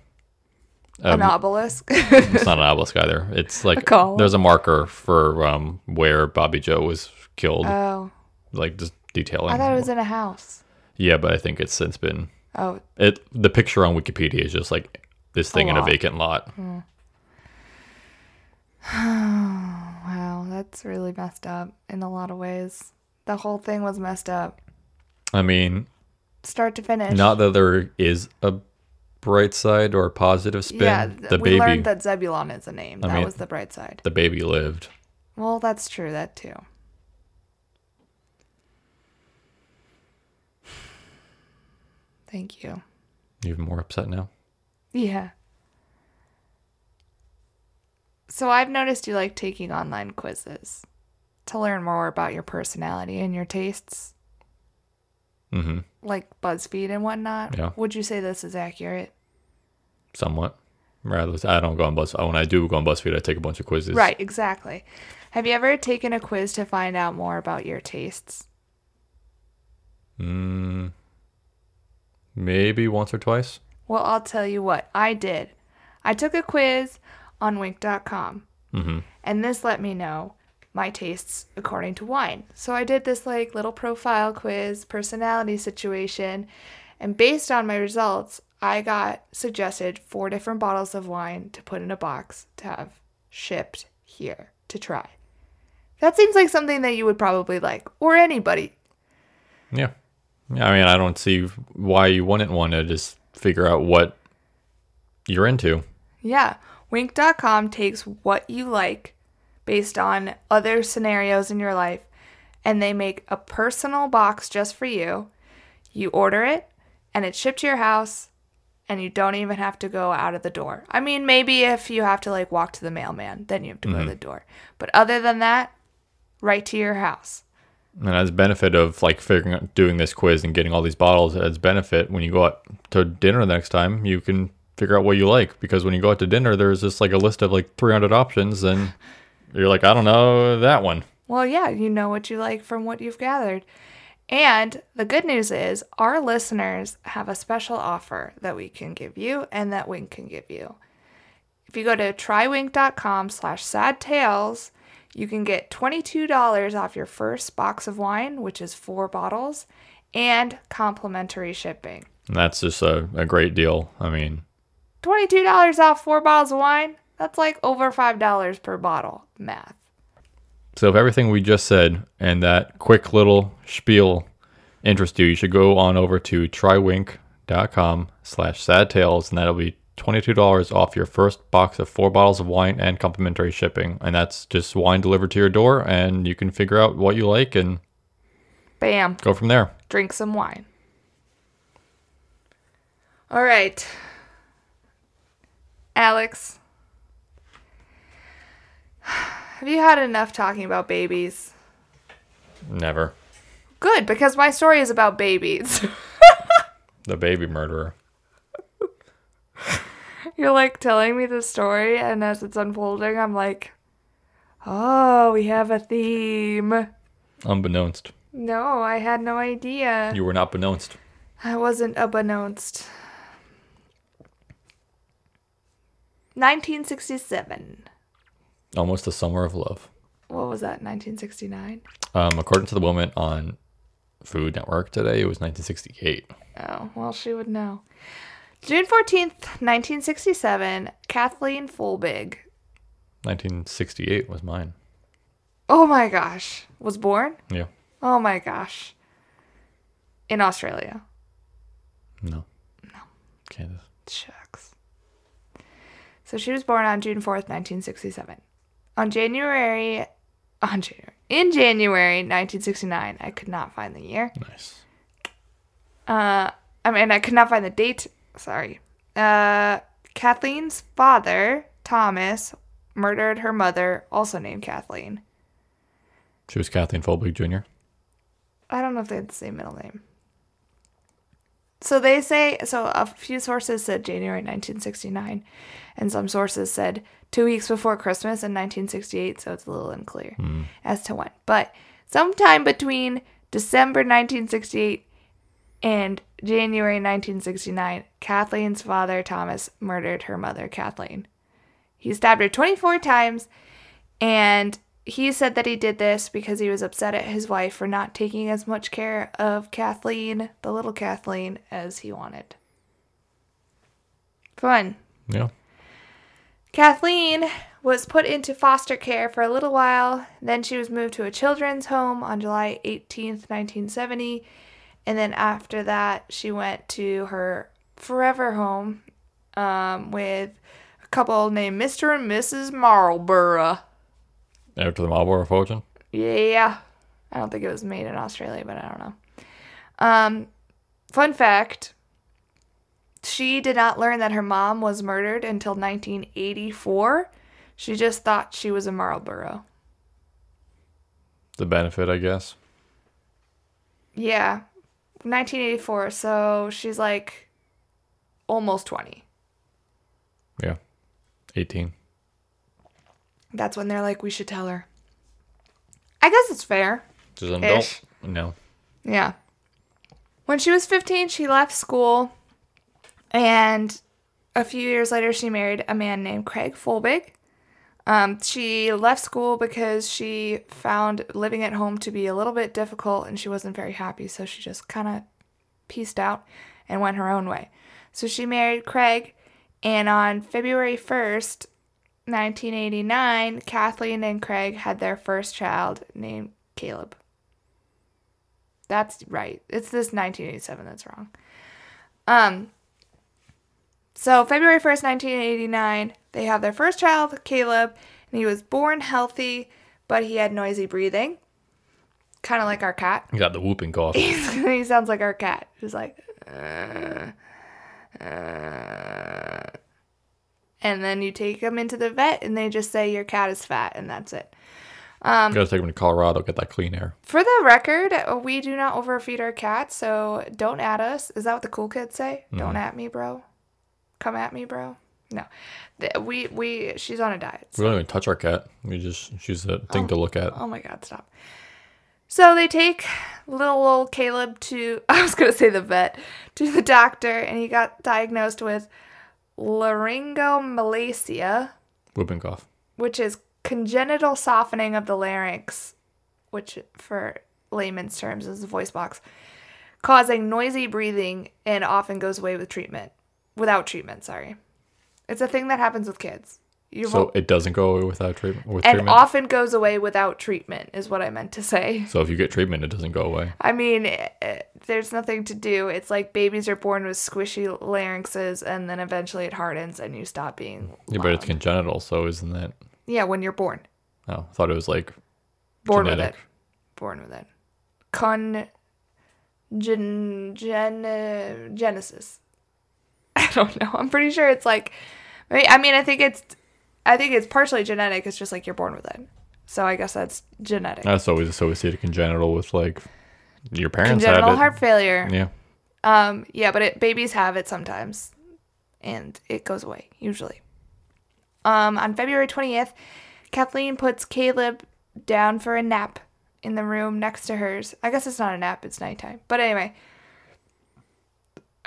An obelisk.
it's not an obelisk either. It's like
column.
there's a marker for um where Bobbie Jo was killed,
oh.
like just detailing.
I thought it was in a house.
yeah, but I think it's since been
Oh,
it the picture on Wikipedia is just like this thing in a vacant lot.
wow. That's really messed up in a lot of ways. The whole thing was messed up.
I mean,
Start to finish.
Not that there is a bright side or a positive spin.
yeah,
the
we
baby,
learned that Zebulon is a name.
I
that
mean-
was the bright side.
the baby lived.
Well, that's true. That too. Thank you.
You're even more upset now.
Yeah. So I've noticed you like taking online quizzes to learn more about your personality and your tastes,
Mm-hmm.
like BuzzFeed and whatnot.
Yeah.
Would you say this is accurate?
Somewhat. Rather, I don't go on Buzz. When I do go on BuzzFeed, I take a bunch of quizzes.
Right, exactly. Have you ever taken a quiz to find out more about your tastes?
Mm, maybe once or twice.
Well, I'll tell you what, I did. I took a quiz on winc.com,
Mm-hmm.
and this let me know my tastes according to wine. So I did this like little profile quiz, personality situation, and based on my results, I got suggested four different bottles of wine to put in a box to have shipped here to try. That seems like something that you would probably like, or anybody.
Yeah. Yeah. I mean, I don't see why you wouldn't want to just figure out what you're into.
Yeah. Winc.com takes what you like based on other scenarios in your life and they make a personal box just for you. You order it and it's shipped to your house and you don't even have to go out of the door. I mean, maybe if you have to like walk to the mailman, then you have to go to mm-hmm. the door. But other than that, right to your house.
And as benefit of like figuring out doing this quiz and getting all these bottles, as benefit when you go out to dinner the next time, you can figure out what you like because when you go out to dinner, there's just like a list of like 300 options, and you're like, I don't know that one.
Well, yeah, you know what you like from what you've gathered. And the good news is, our listeners have a special offer that we can give you and that Winc can give you. If you go to trywinc.com slash sad tales, you can get $22 off your first box of wine, which is four bottles, and complimentary shipping.
That's just a, a great deal. I mean,
$22 off four bottles of wine? That's like over $5 per bottle. Math.
so if everything we just said and that quick little spiel interests you, you should go on over to trywinc.com slash sad tales, and that'll be $22 off your first box of four bottles of wine and complimentary shipping. And that's just wine delivered to your door, and you can figure out what you like and
Bam.
go from there.
drink some wine. All right. Alex, have you had enough talking about babies?
Never.
Good, because my story is about babies.
The baby murderer.
You're like telling me the story, and as it's unfolding, I'm like, oh, we have a theme.
Unbeknownst.
No, I had no idea.
You were not beknownst.
I wasn't unbeknownst. 1967.
Almost a summer of love.
What was that, 1969?
Um, according to the woman on Food Network today, it was 1968.
Oh, well, she would know. June 14th, 1967, Kathleen Folbig.
1968 was mine.
Oh my gosh. Was born?
Yeah.
Oh my gosh. In Australia.
No. No. Kansas.
Shucks. So she was born on June 4th, 1967. On January. On January. In January 1969, I could not find the year.
Nice.
Uh, I mean, I could not find the date. Sorry. Uh, Kathleen's father, Thomas, murdered her mother, also named Kathleen.
She was Kathleen Folbig Jr.
I don't know if they had the same middle name. So they say, so a few sources said January 1969, and some sources said two weeks before Christmas in 1968, so it's a little unclear hmm. as to when. But sometime between December 1968 and January 1969, Kathleen's father, Thomas, murdered her mother, Kathleen. He stabbed her 24 times, and he said that he did this because he was upset at his wife for not taking as much care of Kathleen, the little Kathleen, as he wanted. Fun.
Yeah.
Kathleen was put into foster care for a little while. Then she was moved to a children's home on July 18th, 1970. And then after that, she went to her forever home um, with a couple named Mr. and Mrs. Marlborough.
After the Marlborough fortune.
Yeah. I don't think it was made in Australia, but I don't know. Um, fun fact she did not learn that her mom was murdered until 1984. She just thought she was a Marlboro.
The benefit, I guess.
Yeah. 1984. So she's like almost 20.
Yeah. 18.
That's when they're like, we should tell her. I guess it's fair.
Just an adult. No.
Yeah. When she was 15, she left school, and a few years later, she married a man named Craig Folbig. Um, she left school because she found living at home to be a little bit difficult and she wasn't very happy, so she just kind of pieced out and went her own way. So she married Craig, and on February 1st, 1989, Kathleen and Craig had their first child named Caleb. That's right. It's this 1987 that's wrong. Um so February 1st, 1989, they have their first child, Caleb, and he was born healthy, but he had noisy breathing. Kind of like our cat.
You got the whooping cough.
he sounds like our cat. He's like "Uh, uh." and then you take him into the vet and they just say your cat is fat and that's it.
you gotta take him to Colorado, get that clean air.
For the record, we do not overfeed our cats, so don't at us. Is that what the cool kids say? Don't at me, bro. Come at me, bro. No, we we she's on a diet.
We don't even touch our cat. We just she's a thing to oh. look at.
Oh my god, stop. So they take little old Caleb to I was gonna say the vet to the doctor, and he got diagnosed with laryngomalacia,
Whooping cough.
which is congenital softening of the larynx, which for layman's terms is the voice box, causing noisy breathing and often goes away with treatment. Without treatment, sorry. It's a thing that happens with kids. You
So it doesn't go away without treatment. With
and
treatment.
often goes away without treatment is what I meant to say.
so if you get treatment, it doesn't go away.
I mean, eh, there's nothing to do. It's like babies are born with squishy larynxes, and then eventually it hardens, and you stop being.
Yeah, but it's congenital. So isn't that?
yeah, when you're born,
Oh, I thought it was like
born
genetic.
with it, born with it. Con, gen, gen, genesis. I don't know. I'm pretty sure it's like, I mean, I think it's, I think it's partially genetic. It's just like you're born with it. So I guess that's genetic.
That's always associated congenital with like your parents
Congenital heart failure.
Yeah.
Um, yeah, but it, babies have it sometimes, and it goes away usually. Um, on February twentieth, Kathleen puts Caleb down for a nap in the room next to hers. I guess it's not a nap; it's nighttime. But anyway,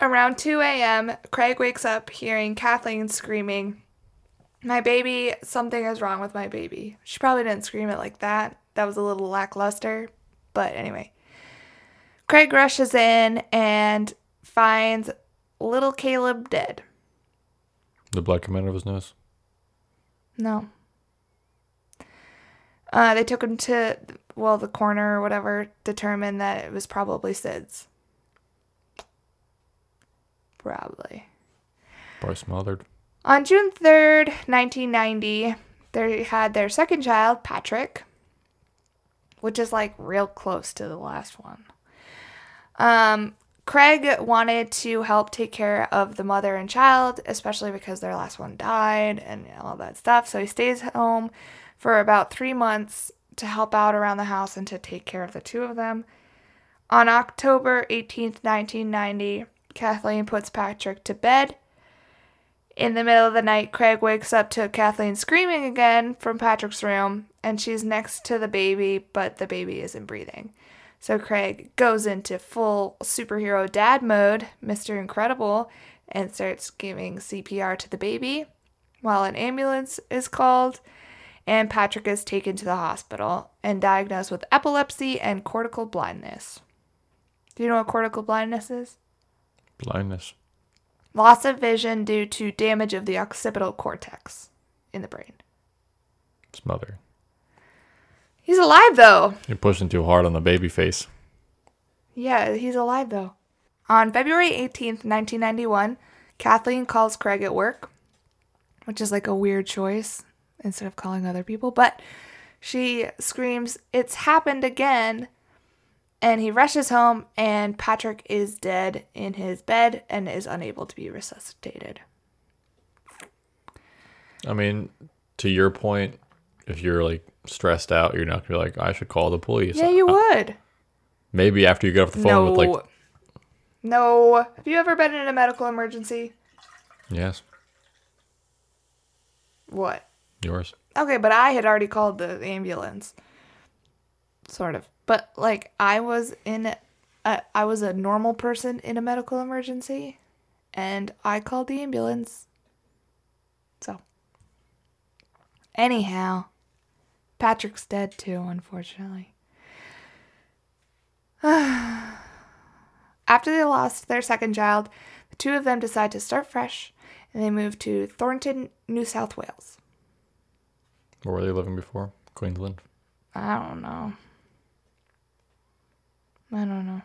around two a.m., Craig wakes up hearing Kathleen screaming, "My baby! Something is wrong with my baby." She probably didn't scream it like that. That was a little lackluster, but anyway. Craig rushes in and finds little Caleb dead.
The blood coming out of his nose.
No. Uh, they took him to, well, the coroner or whatever determined that it was probably SIDS. Probably.
Probably smothered.
On June 3rd, 1990, they had their second child, Patrick, which is like real close to the last one. Um, Craig wanted to help take care of the mother and child, especially because their last one died and all that stuff. So he stays home for about three months to help out around the house and to take care of the two of them. On October 18th, 1990, Kathleen puts Patrick to bed. In the middle of the night, Craig wakes up to Kathleen screaming again from Patrick's room, and she's next to the baby, but the baby isn't breathing. So Craig goes into full superhero dad mode, Mr. Incredible, and starts giving CPR to the baby while an ambulance is called, and Patrick is taken to the hospital and diagnosed with epilepsy and cortical blindness. Do you know what cortical blindness is?
Blindness.
Loss of vision due to damage of the occipital cortex in the brain.
Smothered.
He's alive though.
You're pushing too hard on the baby face.
Yeah, he's alive though. On February 18th, 1991, Kathleen calls Craig at work, which is like a weird choice instead of calling other people, but she screams, It's happened again. And he rushes home, and Patrick is dead in his bed and is unable to be resuscitated.
I mean, to your point, if you're like stressed out, you're not gonna be like, I should call the police.
Yeah, you would.
Maybe after you get off the phone
No.
with like,
no. Have you ever been in a medical emergency?
yes,
What?
yours.
Okay, but I had already called the ambulance. Sort of. But like I was in a, I was a normal person in a medical emergency and I called the ambulance. So anyhow, Patrick's dead too, unfortunately. After they lost their second child, the two of them decide to start fresh and they move to Thornton, New South Wales.
Where were they living before? Queensland.
I don't know. I don't know.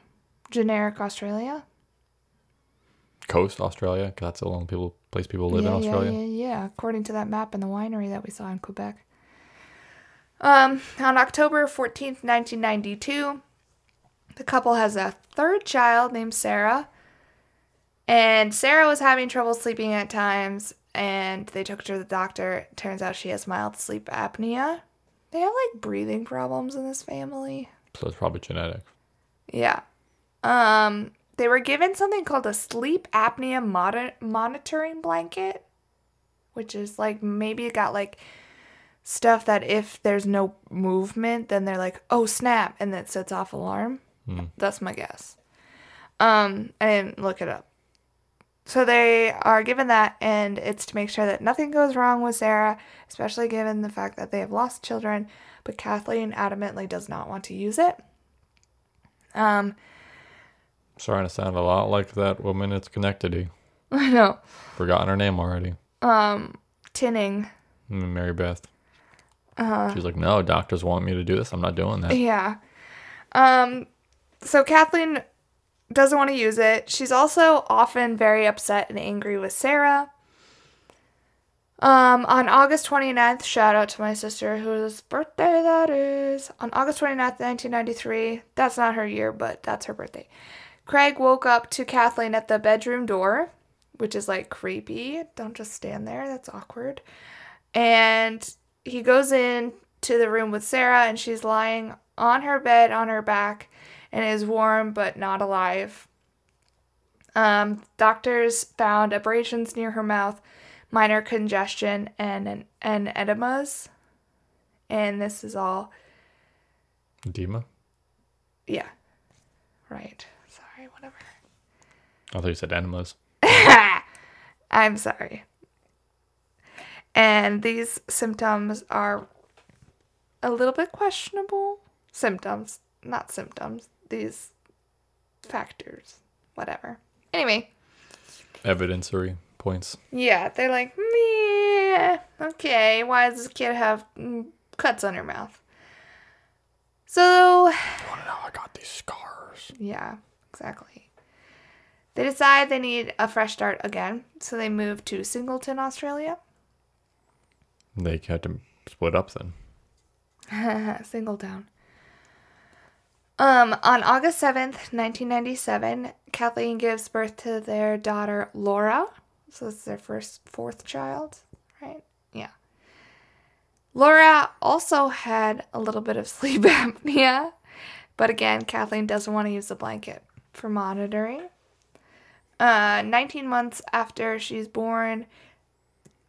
Generic Australia?
Coast, Australia. that's the only people place people live
yeah,
in Australia.
Yeah, yeah, yeah. According to that map and the winery that we saw in Quebec. Um, on October 14th, 1992, the couple has a third child named Sarah. And Sarah was having trouble sleeping at times, and they took her to the doctor. Turns out she has mild sleep apnea. They have like breathing problems in this family.
So it's probably genetic.
Yeah. Um, they were given something called a sleep apnea mon- monitoring blanket, which is like maybe it got like stuff that if there's no movement, then they're like, oh snap, and that sets off alarm. That's my guess. Um, I didn't look it up. So they are given that, and it's to make sure that nothing goes wrong with Sarah, especially given the fact that they have lost children. But Kathleen adamantly does not want to use it. Um,
Starting to sound a lot like that woman it's connected.
I know.
Forgotten her name already.
Um, Tinning.
Mm, Mary Beth.
Uh-huh.
She's like, no, doctors want me to do this. I'm not doing that.
Yeah. Um, so Kathleen doesn't want to use it. She's also often very upset and angry with Sarah. Um, on August 29th, shout out to my sister whose birthday that is. On August 29th, 1993, that's not her year, but that's her birthday. Craig woke up to Kathleen at the bedroom door, which is like creepy. Don't just stand there, that's awkward. And he goes in to the room with Sarah, and she's lying on her bed on her back and is warm but not alive. Um, doctors found abrasions near her mouth, minor congestion, and and edemas. And this is all,
Edema?
yeah, right. Sorry, whatever.
I thought you said enemas.
I'm sorry. And these symptoms are a little bit questionable. Symptoms, not symptoms. These factors, whatever. Anyway,
Evidencery points.
yeah, they're like, meh, okay, why does this kid have mm, cuts on her mouth? So,
know I got these scars?
Yeah, exactly. They decide they need a fresh start again, so they move to Singleton, Australia.
They had to split up then.
Singletown. Um, on August 7th, 1997, Kathleen gives birth to their daughter Laura. So this is their first fourth child, right? Yeah. Laura also had a little bit of sleep apnea, but again, Kathleen doesn't want to use the blanket for monitoring. Uh, 19 months after she's born,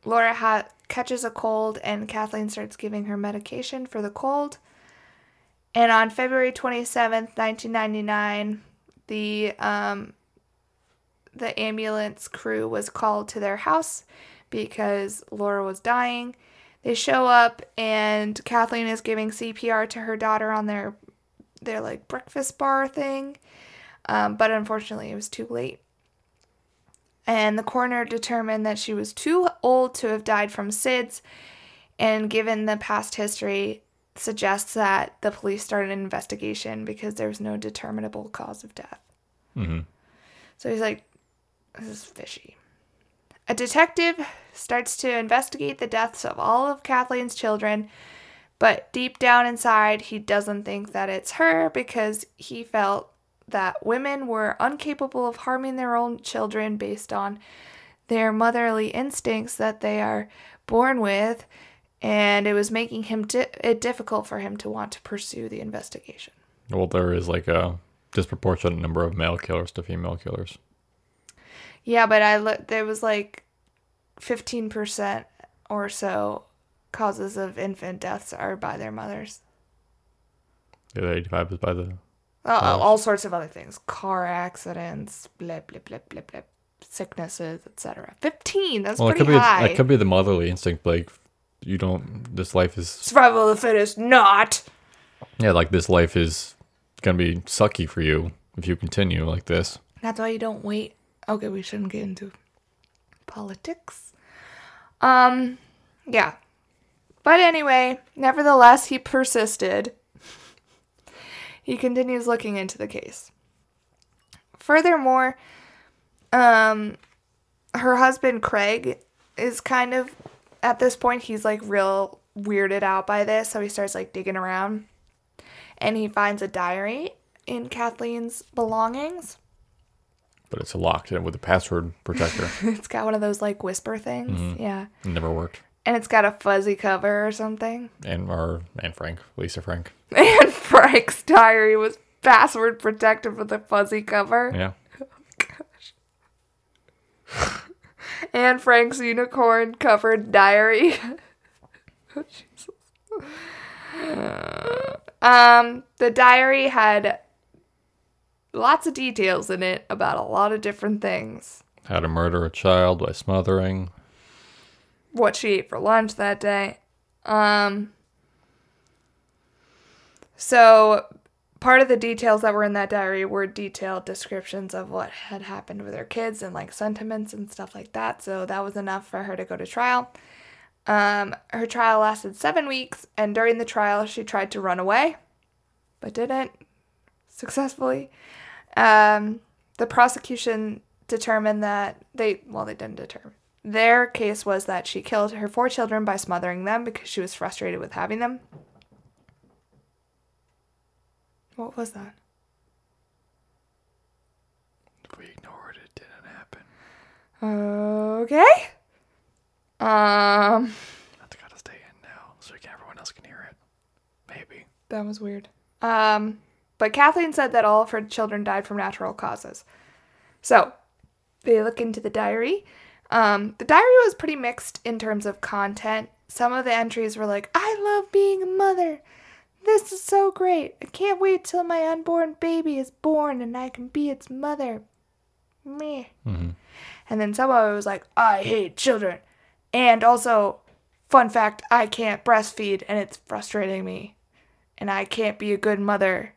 Laura ha- catches a cold, and Kathleen starts giving her medication for the cold. And on February 27th, 1999, the um, the ambulance crew was called to their house because Laura was dying. They show up and Kathleen is giving CPR to her daughter on their their like breakfast bar thing. Um, but unfortunately, it was too late. And the coroner determined that she was too old to have died from SIDS, and given the past history, suggests that the police started an investigation because there was no determinable cause of death.
Mhm.
So he's like, this is fishy. A detective starts to investigate the deaths of all of Kathleen's children, but deep down inside, he doesn't think that it's her because he felt that women were incapable of harming their own children based on their motherly instincts that they are born with, and it was making him di- it difficult for him to want to pursue the investigation.
Well, there is like a disproportionate number of male killers to female killers.
Yeah, but I looked. There was like fifteen percent or so causes of infant deaths are by their mothers.
The other 85 is by the.
Uh,
Oh.
All sorts of other things: car accidents, blip blip blip blip blip, sicknesses, etc. Fifteen. That's
Well, it
pretty
be
high.
it could be the motherly instinct. Like you don't. This life is
Survival of the fittest. Not.
yeah. Like this life is gonna be sucky for you if you continue like this.
That's why you don't wait. Okay, we shouldn't get into politics. Um, yeah. But anyway, nevertheless, he persisted. he continues looking into the case. Furthermore, um, her husband Craig is kind of at this point he's like real weirded out by this, so he starts like digging around, and he finds a diary in Kathleen's belongings
but it's locked in with a password protector.
it's got one of those like whisper things. Mm-hmm. Yeah.
It never worked.
And it's got a fuzzy cover or something.
And or and Frank, Lisa Frank.
and Frank's diary was password protected with a fuzzy cover.
Yeah.
Oh, gosh. and Frank's unicorn covered diary. oh, Jesus. Uh, um, the diary had lots of details in it about a lot of different things.
How to murder a child by smothering.
What she ate for lunch that day. Um, so part of the details that were in that diary were detailed descriptions of what had happened with her kids and like sentiments and stuff like that. So that was enough for her to go to trial. Um, her trial lasted seven weeks, and during the trial, she tried to run away, but didn't successfully. Um, the prosecution determined that they, well, they didn't determine. Their case was that she killed her four children by smothering them because she was frustrated with having them. What was that?
We ignored it. Didn't happen.
Okay. Um,
That's gotta stay in now, so everyone else can hear it. Maybe.
that was weird. Um, but Kathleen said that all of her children died from natural causes. So they look into the diary. Um, the diary was pretty mixed in terms of content. Some of the entries were like, I love being a mother. This is so great. I can't wait till my unborn baby is born and I can be its mother. Me.
Mhm.
And then some of it was like, I hate children. And also, fun fact, I can't breastfeed and it's frustrating me. And I can't be a good mother.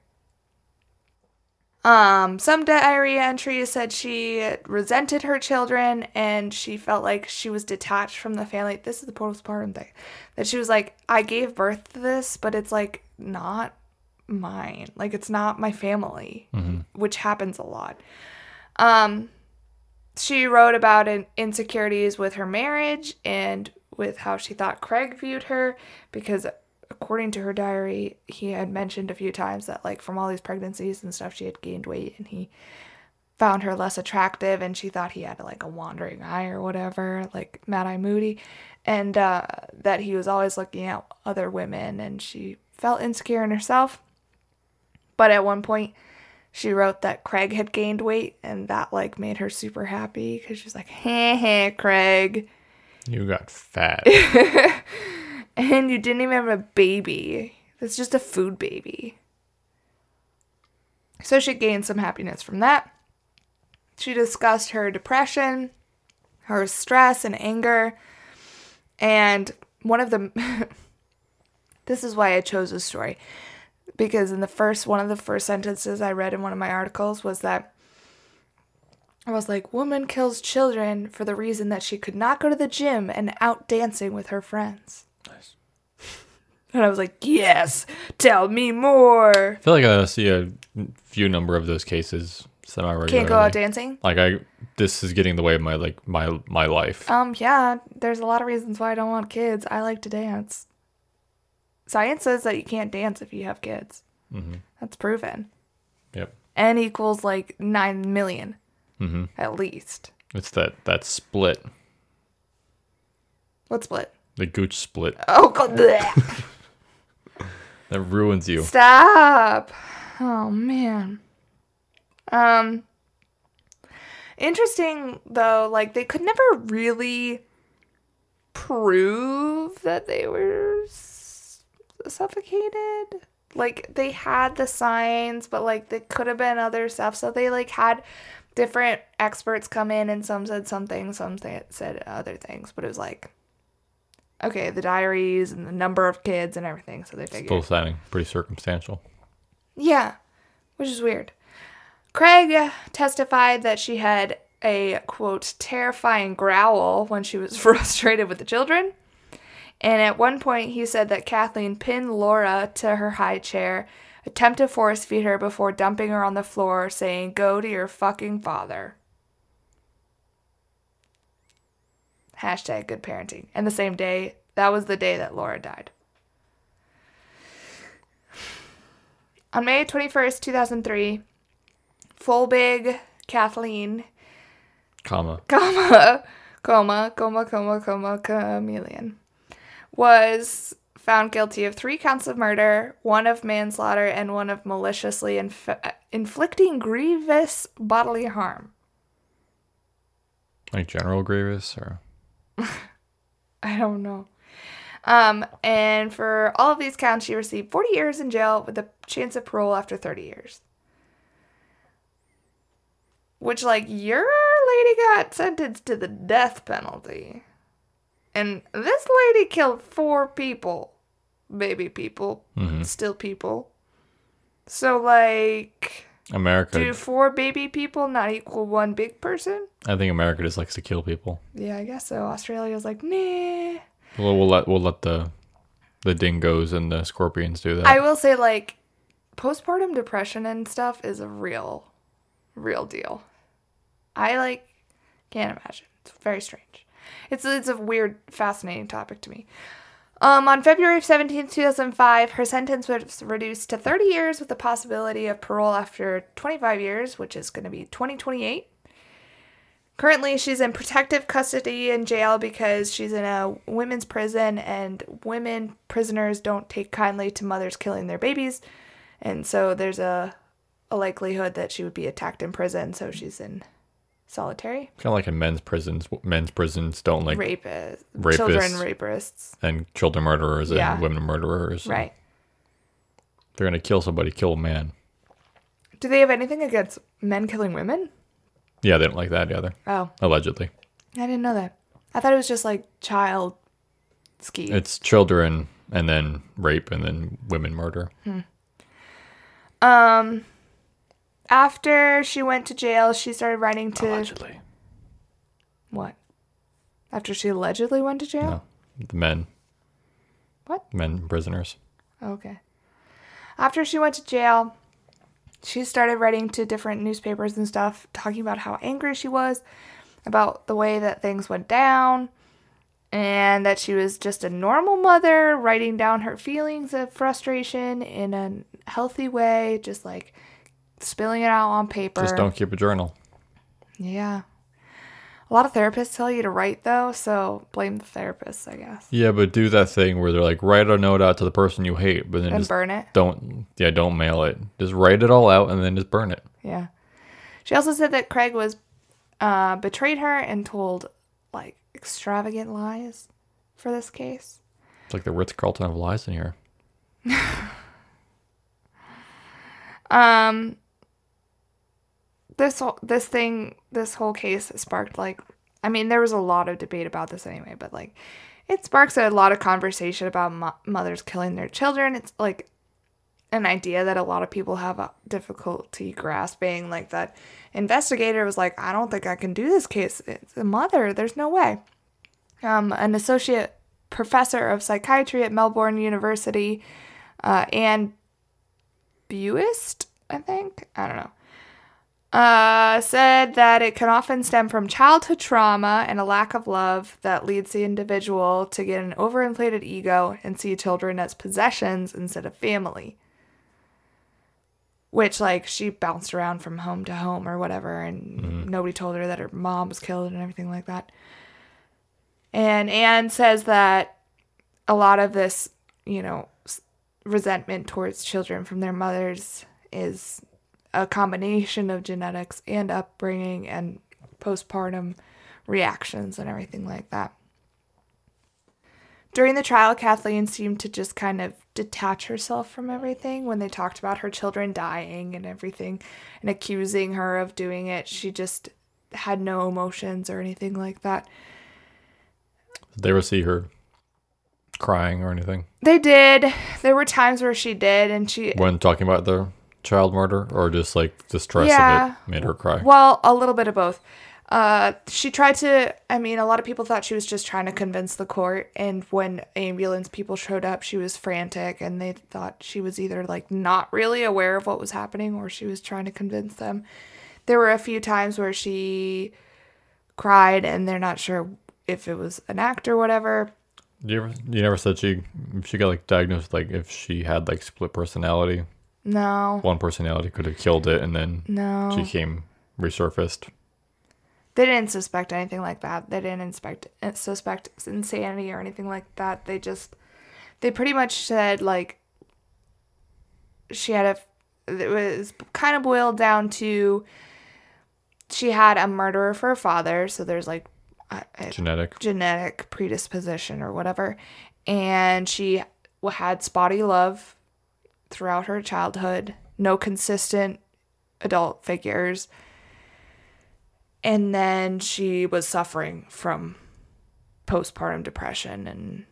Um, some diary entries said she resented her children and she felt like she was detached from the family. This is the postpartum thing. That she was like, I gave birth to this, but it's like not mine. Like it's not my family, which happens a lot. Um, she wrote about in- insecurities with her marriage and with how she thought Craig viewed her because according to her diary he had mentioned a few times that like from all these pregnancies and stuff she had gained weight and he found her less attractive and she thought he had like a wandering eye or whatever like mad eye moody and uh, that he was always looking at other women and she felt insecure in herself but at one point she wrote that Craig had gained weight and that like made her super happy because she's like, hey, hey, Craig.
You got fat.
And you didn't even have a baby. It's just a food baby. So she gained some happiness from that. She discussed her depression, her stress and anger. And one of the this is why I chose this story. Because in the first one of the first sentences I read in one of my articles was that I was like, woman kills children for the reason that she could not go to the gym and out dancing with her friends. And I was like, yes, tell me more.
I feel like I see a few number of those cases semi regularly.
Can't go out dancing.
Like I, this is getting in the way of my like my my life.
Um, yeah, there's a lot of reasons why I don't want kids. I like to dance. Science says that you can't dance if you have kids.
Mm-hmm.
That's proven.
Yep.
N equals like 9 million
mm-hmm.
at least.
It's that that split,
What split?
the gooch split,
Oh, God.
That ruins you.
Stop. Oh, man. Um, interesting though, like they could never really prove that they were suffocated. Like they had the signs, but like they could have been other stuff. So they like had different experts come in, and some said something, some th- said other things. But it was like, okay, the diaries and the number of kids and everything. So they figured.
Still sounding pretty circumstantial.
Yeah, which is weird. Craig testified that she had a quote terrifying growl when she was frustrated with the children. And at one point, he said that Kathleen pinned Laura to her high chair, attempted to force feed her before dumping her on the floor, saying, Go to your fucking father. Hashtag good parenting. And the same day, that was the day that Laura died. On May 21st, 2003, Folbig Kathleen,
Comma.
comma, coma, coma, coma, coma, chameleon, was found guilty of three counts of murder, one of manslaughter, and one of maliciously inf- inflicting grievous bodily harm.
Like General Grievous or
I don't know. Um, and for all of these counts, she received 40 years in jail with a chance of parole after 30 years. Which, like, your lady got sentenced to the death penalty. And this lady killed four people. Baby people. Still people. So, like,
America.
do four baby people not equal one big person?
I think America just likes to kill people.
Yeah, I guess so. Australia's like, nah.
We'll, we'll let we'll let the the dingoes and the scorpions do that.
I will say, like, postpartum depression and stuff is a real, real deal. I like can't imagine. It's very strange. It's it's a weird, fascinating topic to me. Um, on February 17, two thousand five, her sentence was reduced to thirty years with the possibility of parole after twenty five years, which is going to be twenty twenty eight. Currently, she's in protective custody in jail because she's in a women's prison, and women prisoners don't take kindly to mothers killing their babies, and so there's a a likelihood that she would be attacked in prison. So she's in solitary.
kind of like in men's prisons. Men's prisons don't like
Rapist,
Rapists.
children rapists,
and children murderers and women murderers.
right?
They're gonna kill somebody, kill a man.
Do they have anything against men killing women?
Yeah, they don't like that either.
Oh,
Allegedly,
I didn't know that. I thought it was just like child ski.
it's children and then rape and then women murder.
Um, after she went to jail, she started writing to
Allegedly,
what? After she allegedly went to jail.
no, the men.
What?
Men prisoners.
Oh, okay. After she went to jail, she started writing to different newspapers and stuff, talking about how angry she was about the way that things went down and that she was just a normal mother writing down her feelings of frustration in a healthy way, just like spilling it out on paper.
Just don't keep a journal.
Yeah. A lot of therapists tell you to write though, so blame the therapists, I guess.
Yeah, but do that thing where they're like, write a note out to the person you hate, but then
And
just
burn it.
don't. Yeah, don't mail it. Just write it all out and then just burn it.
Yeah. She also said that Craig was uh, betrayed her and told like extravagant lies for this case.
It's like the Ritz Carlton of lies in here.
Um, this whole this thing, this whole case sparked like, I mean, there was a lot of debate about this anyway, but like, it sparks a lot of conversation about mo- mothers killing their children. It's like an idea that a lot of people have difficulty grasping. Like that investigator was like, I don't think I can do this case. It's a mother. There's no way. Um, an associate professor of psychiatry at Melbourne University, uh, Anne Buist, I think. I don't know. Uh, said that it can often stem from childhood trauma and a lack of love that leads the individual to get an overinflated ego and see children as possessions instead of family. Which, like, she bounced around from home to home or whatever, and nobody told her that her mom was killed and everything like that. And Anne says that a lot of this, you know, resentment towards children from their mothers is a combination of genetics and upbringing and postpartum reactions and everything like that. During the trial, Kathleen seemed to just kind of detach herself from everything when they talked about her children dying and everything and accusing her of doing it. She just had no emotions or anything like that.
Did they ever see her crying or anything
They did. There were times where she did, and she
when talking about the child murder, or just like the stress of it made her cry?
Well, a little bit of both. Uh, she tried to. I mean, a lot of people thought she was just trying to convince the court, and when ambulance people showed up, she was frantic, and they thought she was either like not really aware of what was happening, or she was trying to convince them. There were a few times where she cried, and they're not sure if it was an act or whatever.
You ever, you never said she she got like diagnosed like if she had like split personality,
No,
one personality could have killed it, and then
no.
she came resurfaced.
They didn't suspect anything like that. They didn't inspect uh, suspect insanity or anything like that. They just they pretty much said like she had a it was kind of boiled down to she had a murderer for a father, so there's like a, a
Genetic.
genetic predisposition or whatever. And she had spotty love throughout her childhood, no consistent adult figures. And then she was suffering from postpartum depression and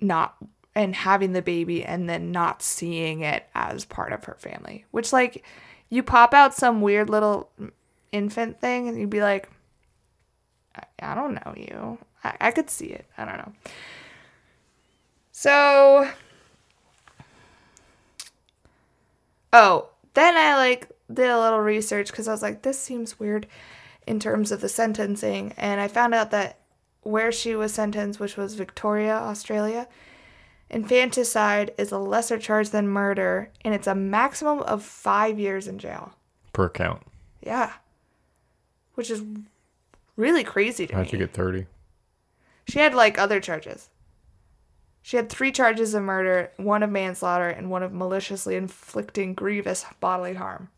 not and having the baby and then not seeing it as part of her family. Which like you pop out some weird little infant thing and you'd be like I, I don't know you. I, I could see it. I don't know. So Oh, then I like did a little research because I was like, this seems weird in terms of the sentencing, and I found out that where she was sentenced, which was Victoria, Australia, infanticide is a lesser charge than murder, and it's a maximum of five years in jail.
Per count.
Yeah, which is really crazy to
How'd
me.
you get 30?
She had like other charges. She had three charges of murder, one of manslaughter, and one of maliciously inflicting grievous bodily harm.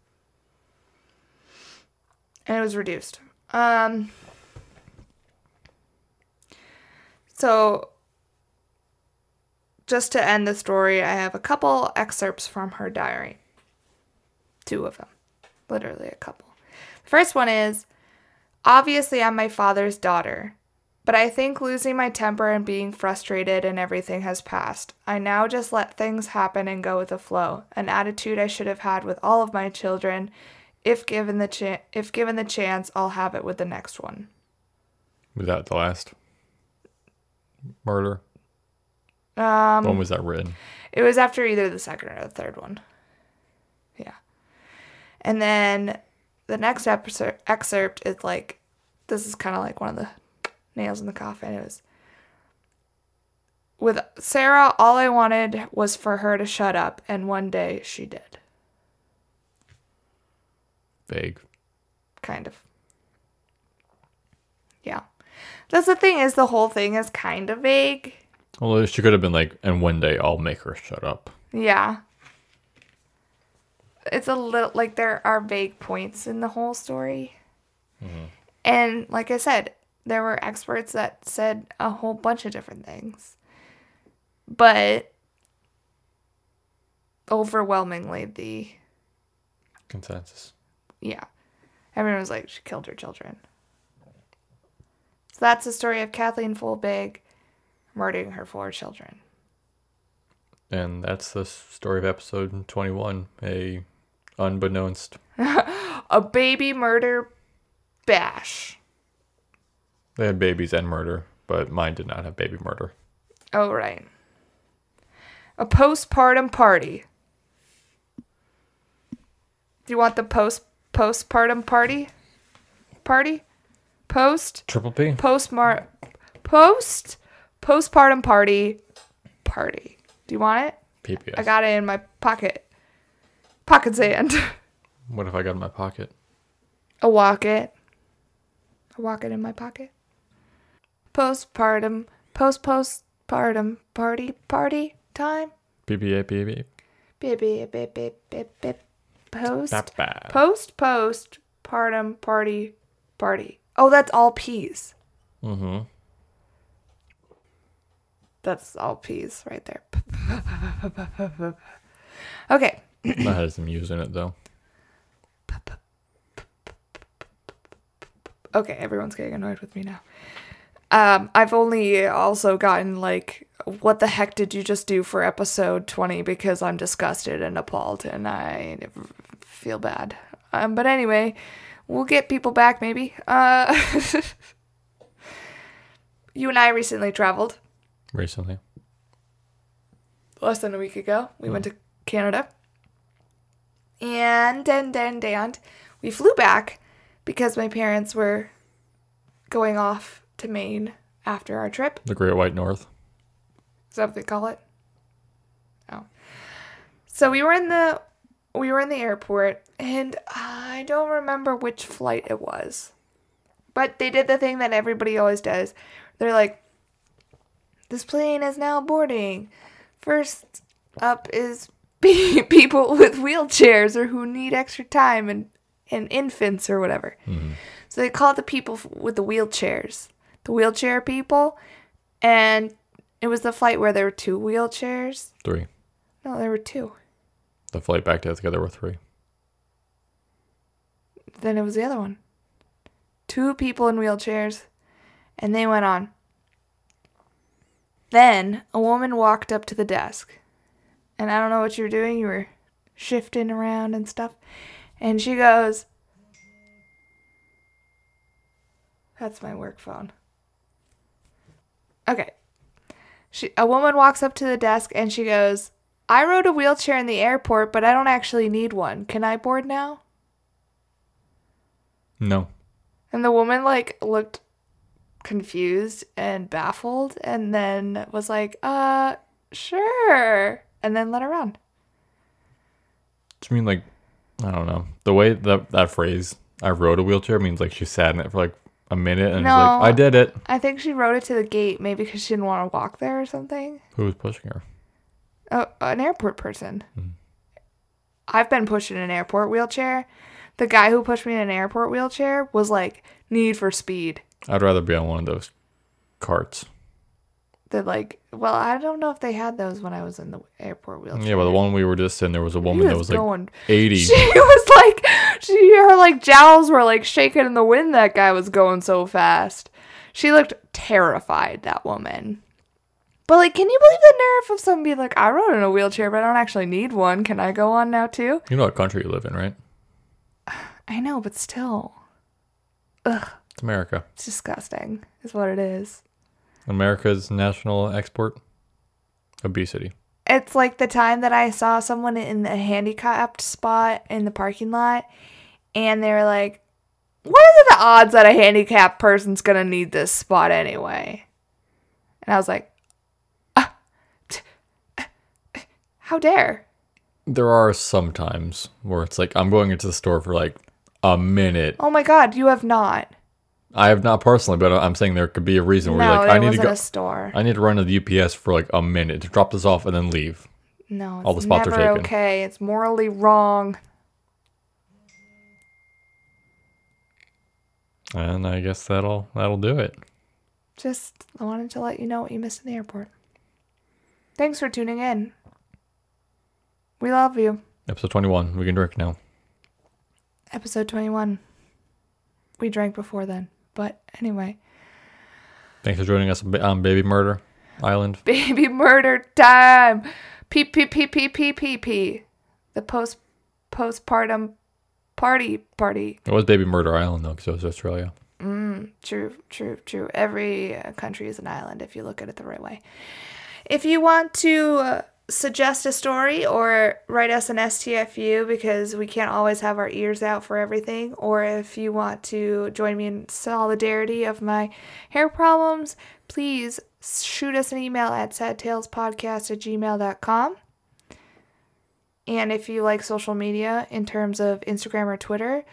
And it was reduced. Um So just to end the story, I have a couple excerpts from her diary. Two of them. Literally a couple. The first one is Obviously, I'm my father's daughter, but I think losing my temper and being frustrated and everything has passed. I now just let things happen and go with the flow, an attitude I should have had with all of my children. If given the cha- if given the chance, I'll have it with the next one.
Was that the last murder?
Um,
when was that written?
It was after either the second or the third one. Yeah. And then the next episode, excerpt is like, this is kind of like one of the nails in the coffin. It was, with Sarah, all I wanted was for her to shut up, and one day she did.
Vague.
Kind of. Yeah. That's the thing is the whole thing is kind of vague.
Well, she could have been like, and one day I'll make her shut up.
Yeah. It's a little like there are vague points in the whole story. Mm-hmm. And like I said, there were experts that said a whole bunch of different things. But overwhelmingly the
Consensus.
yeah. Everyone was like she killed her children. So that's the story of Kathleen Folbig murdering her four children.
And that's the story of episode 21. A unbeknownst.
A baby murder bash.
They had babies and murder, but mine did not have baby murder.
Oh, right. A postpartum party. Do you want the post postpartum party? Party? Post
Triple P?
postmar post postpartum party party. Do you want it?
PPS.
I got it in my pocket. Pocket sand.
What if I got in my pocket?
A walk it. A walk it in my pocket. Postpartum post postpartum party party time.
PPA, PPA.
Bip, bip, bip, bip, bip, bip. Post. Post, post, partum, party, party. Oh, that's all P's.
Mm-hmm.
That's all P's right there. Okay.
that has some U's in it, though.
Okay, everyone's getting annoyed with me now. Um, I've only also gotten like, what the heck did you just do for episode 20? Because I'm disgusted and appalled and I feel bad. Um, but anyway, we'll get people back maybe. Uh, you and I recently traveled
Recently.
less than a week ago. We went to Canada. And, and, and, and we flew back because my parents were going off to Maine after our trip.
The Great White North.
Is that what they call it? Oh. So we were in the we were in the airport and I don't remember which flight it was. But they did the thing that everybody always does. They're like this plane is now boarding. First up is pe- people with wheelchairs or who need extra time and and infants or whatever. Mm-hmm. So they called the people with the wheelchairs, the wheelchair people, and it was the flight where there were two wheelchairs.
Three.
No, there were two.
The flight back together were three.
Then it was the other one. Two people in wheelchairs, and they went on. Then a woman walked up to the desk, and I don't know what you were doing. You were shifting around and stuff. And she goes, That's my work phone. Okay. She, a woman walks up to the desk and she goes, I rode a wheelchair in the airport, but I don't actually need one. Can I board now?
No.
And the woman like looked confused and baffled and then was like, "Uh, sure." And then let her on.
Do you mean like I don't know. The way that that phrase I rode a wheelchair means like she sat in it for like a minute and was
No.
like, I did it.
I think she rode it to the gate maybe because she didn't want to walk there or something.
Who was pushing her?
Oh, an airport person. Mm-hmm. I've been pushed in an airport wheelchair. The guy who pushed me in an airport wheelchair was like Need for Speed.
I'd rather be on one of those carts.
That like, well, I don't know if they had those when I was in the airport wheelchair.
Yeah, but the one we were just in, there was a woman that
was
was like
going
80.
She was like, she her like jowls were like shaking in the wind. That guy was going so fast. She looked terrified. That woman. But like, can you believe the nerve of someone being like, I rode in a wheelchair, but I don't actually need one. Can I go on now too?
You know what country you live in, right?
I know, but still, ugh,
It's America.
it's disgusting. Is what it is.
America's national export obesity.
It's like the time that I saw someone in the handicapped spot in the parking lot, and they were like, "What are the odds that a handicapped person's gonna need this spot anyway?" And I was like, "Ah, t- uh, "How dare!"
There are some times where it's like I'm going into the store for like a minute.
Oh my God, you have not.
I have not personally, but I'm saying there could be a reason where
no,
you're like, I need to go.
a store.
I need to run to the UPS for like a minute to drop this off and then leave.
no, it's
all the spots are taken.
okay. It's morally wrong.
And I guess that'll that'll do it.
Just I wanted to let you know what you missed in the airport. Thanks for tuning in. We love you.
Episode 21. We can drink now.
Episode 21. We drank before then. But anyway,
Thanks for joining us on Baby Murder Island.
baby murder time. P P P P P P P. The post postpartum party party.
It was Baby Murder Island though, because it was Australia.
True, true, true. Every country is an island if you look at it the right way. If you want to uh, suggest a story or write us an STFU because we can't always have our ears out for everything, or if you want to join me in solidarity of my hair problems, please shoot us an email at sadtalespodcast at gmail.com. And if you like social media in terms of Instagram or Twitter,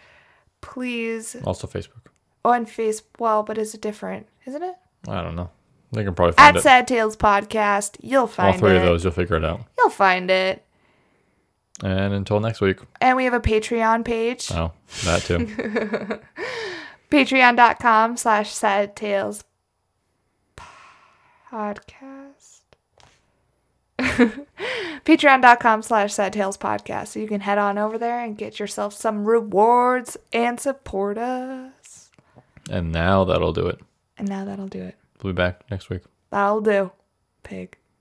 please
Also Facebook.
on face well, but is it different, isn't it?
I don't know. They can probably
At
find it.
At Sad Tales Podcast, you'll find All
three
it.
of those, you'll figure it out.
You'll find it.
And until next week.
And we have a Patreon page.
Oh, that too.
Patreon.com slash Sad Tales Podcast. Patreon.com slash Sad Tales Podcast. So you can head on over there and get yourself some rewards and support us.
and now that'll do it.
And now that'll do it.
We'll be back next week.
That'll do. Pig.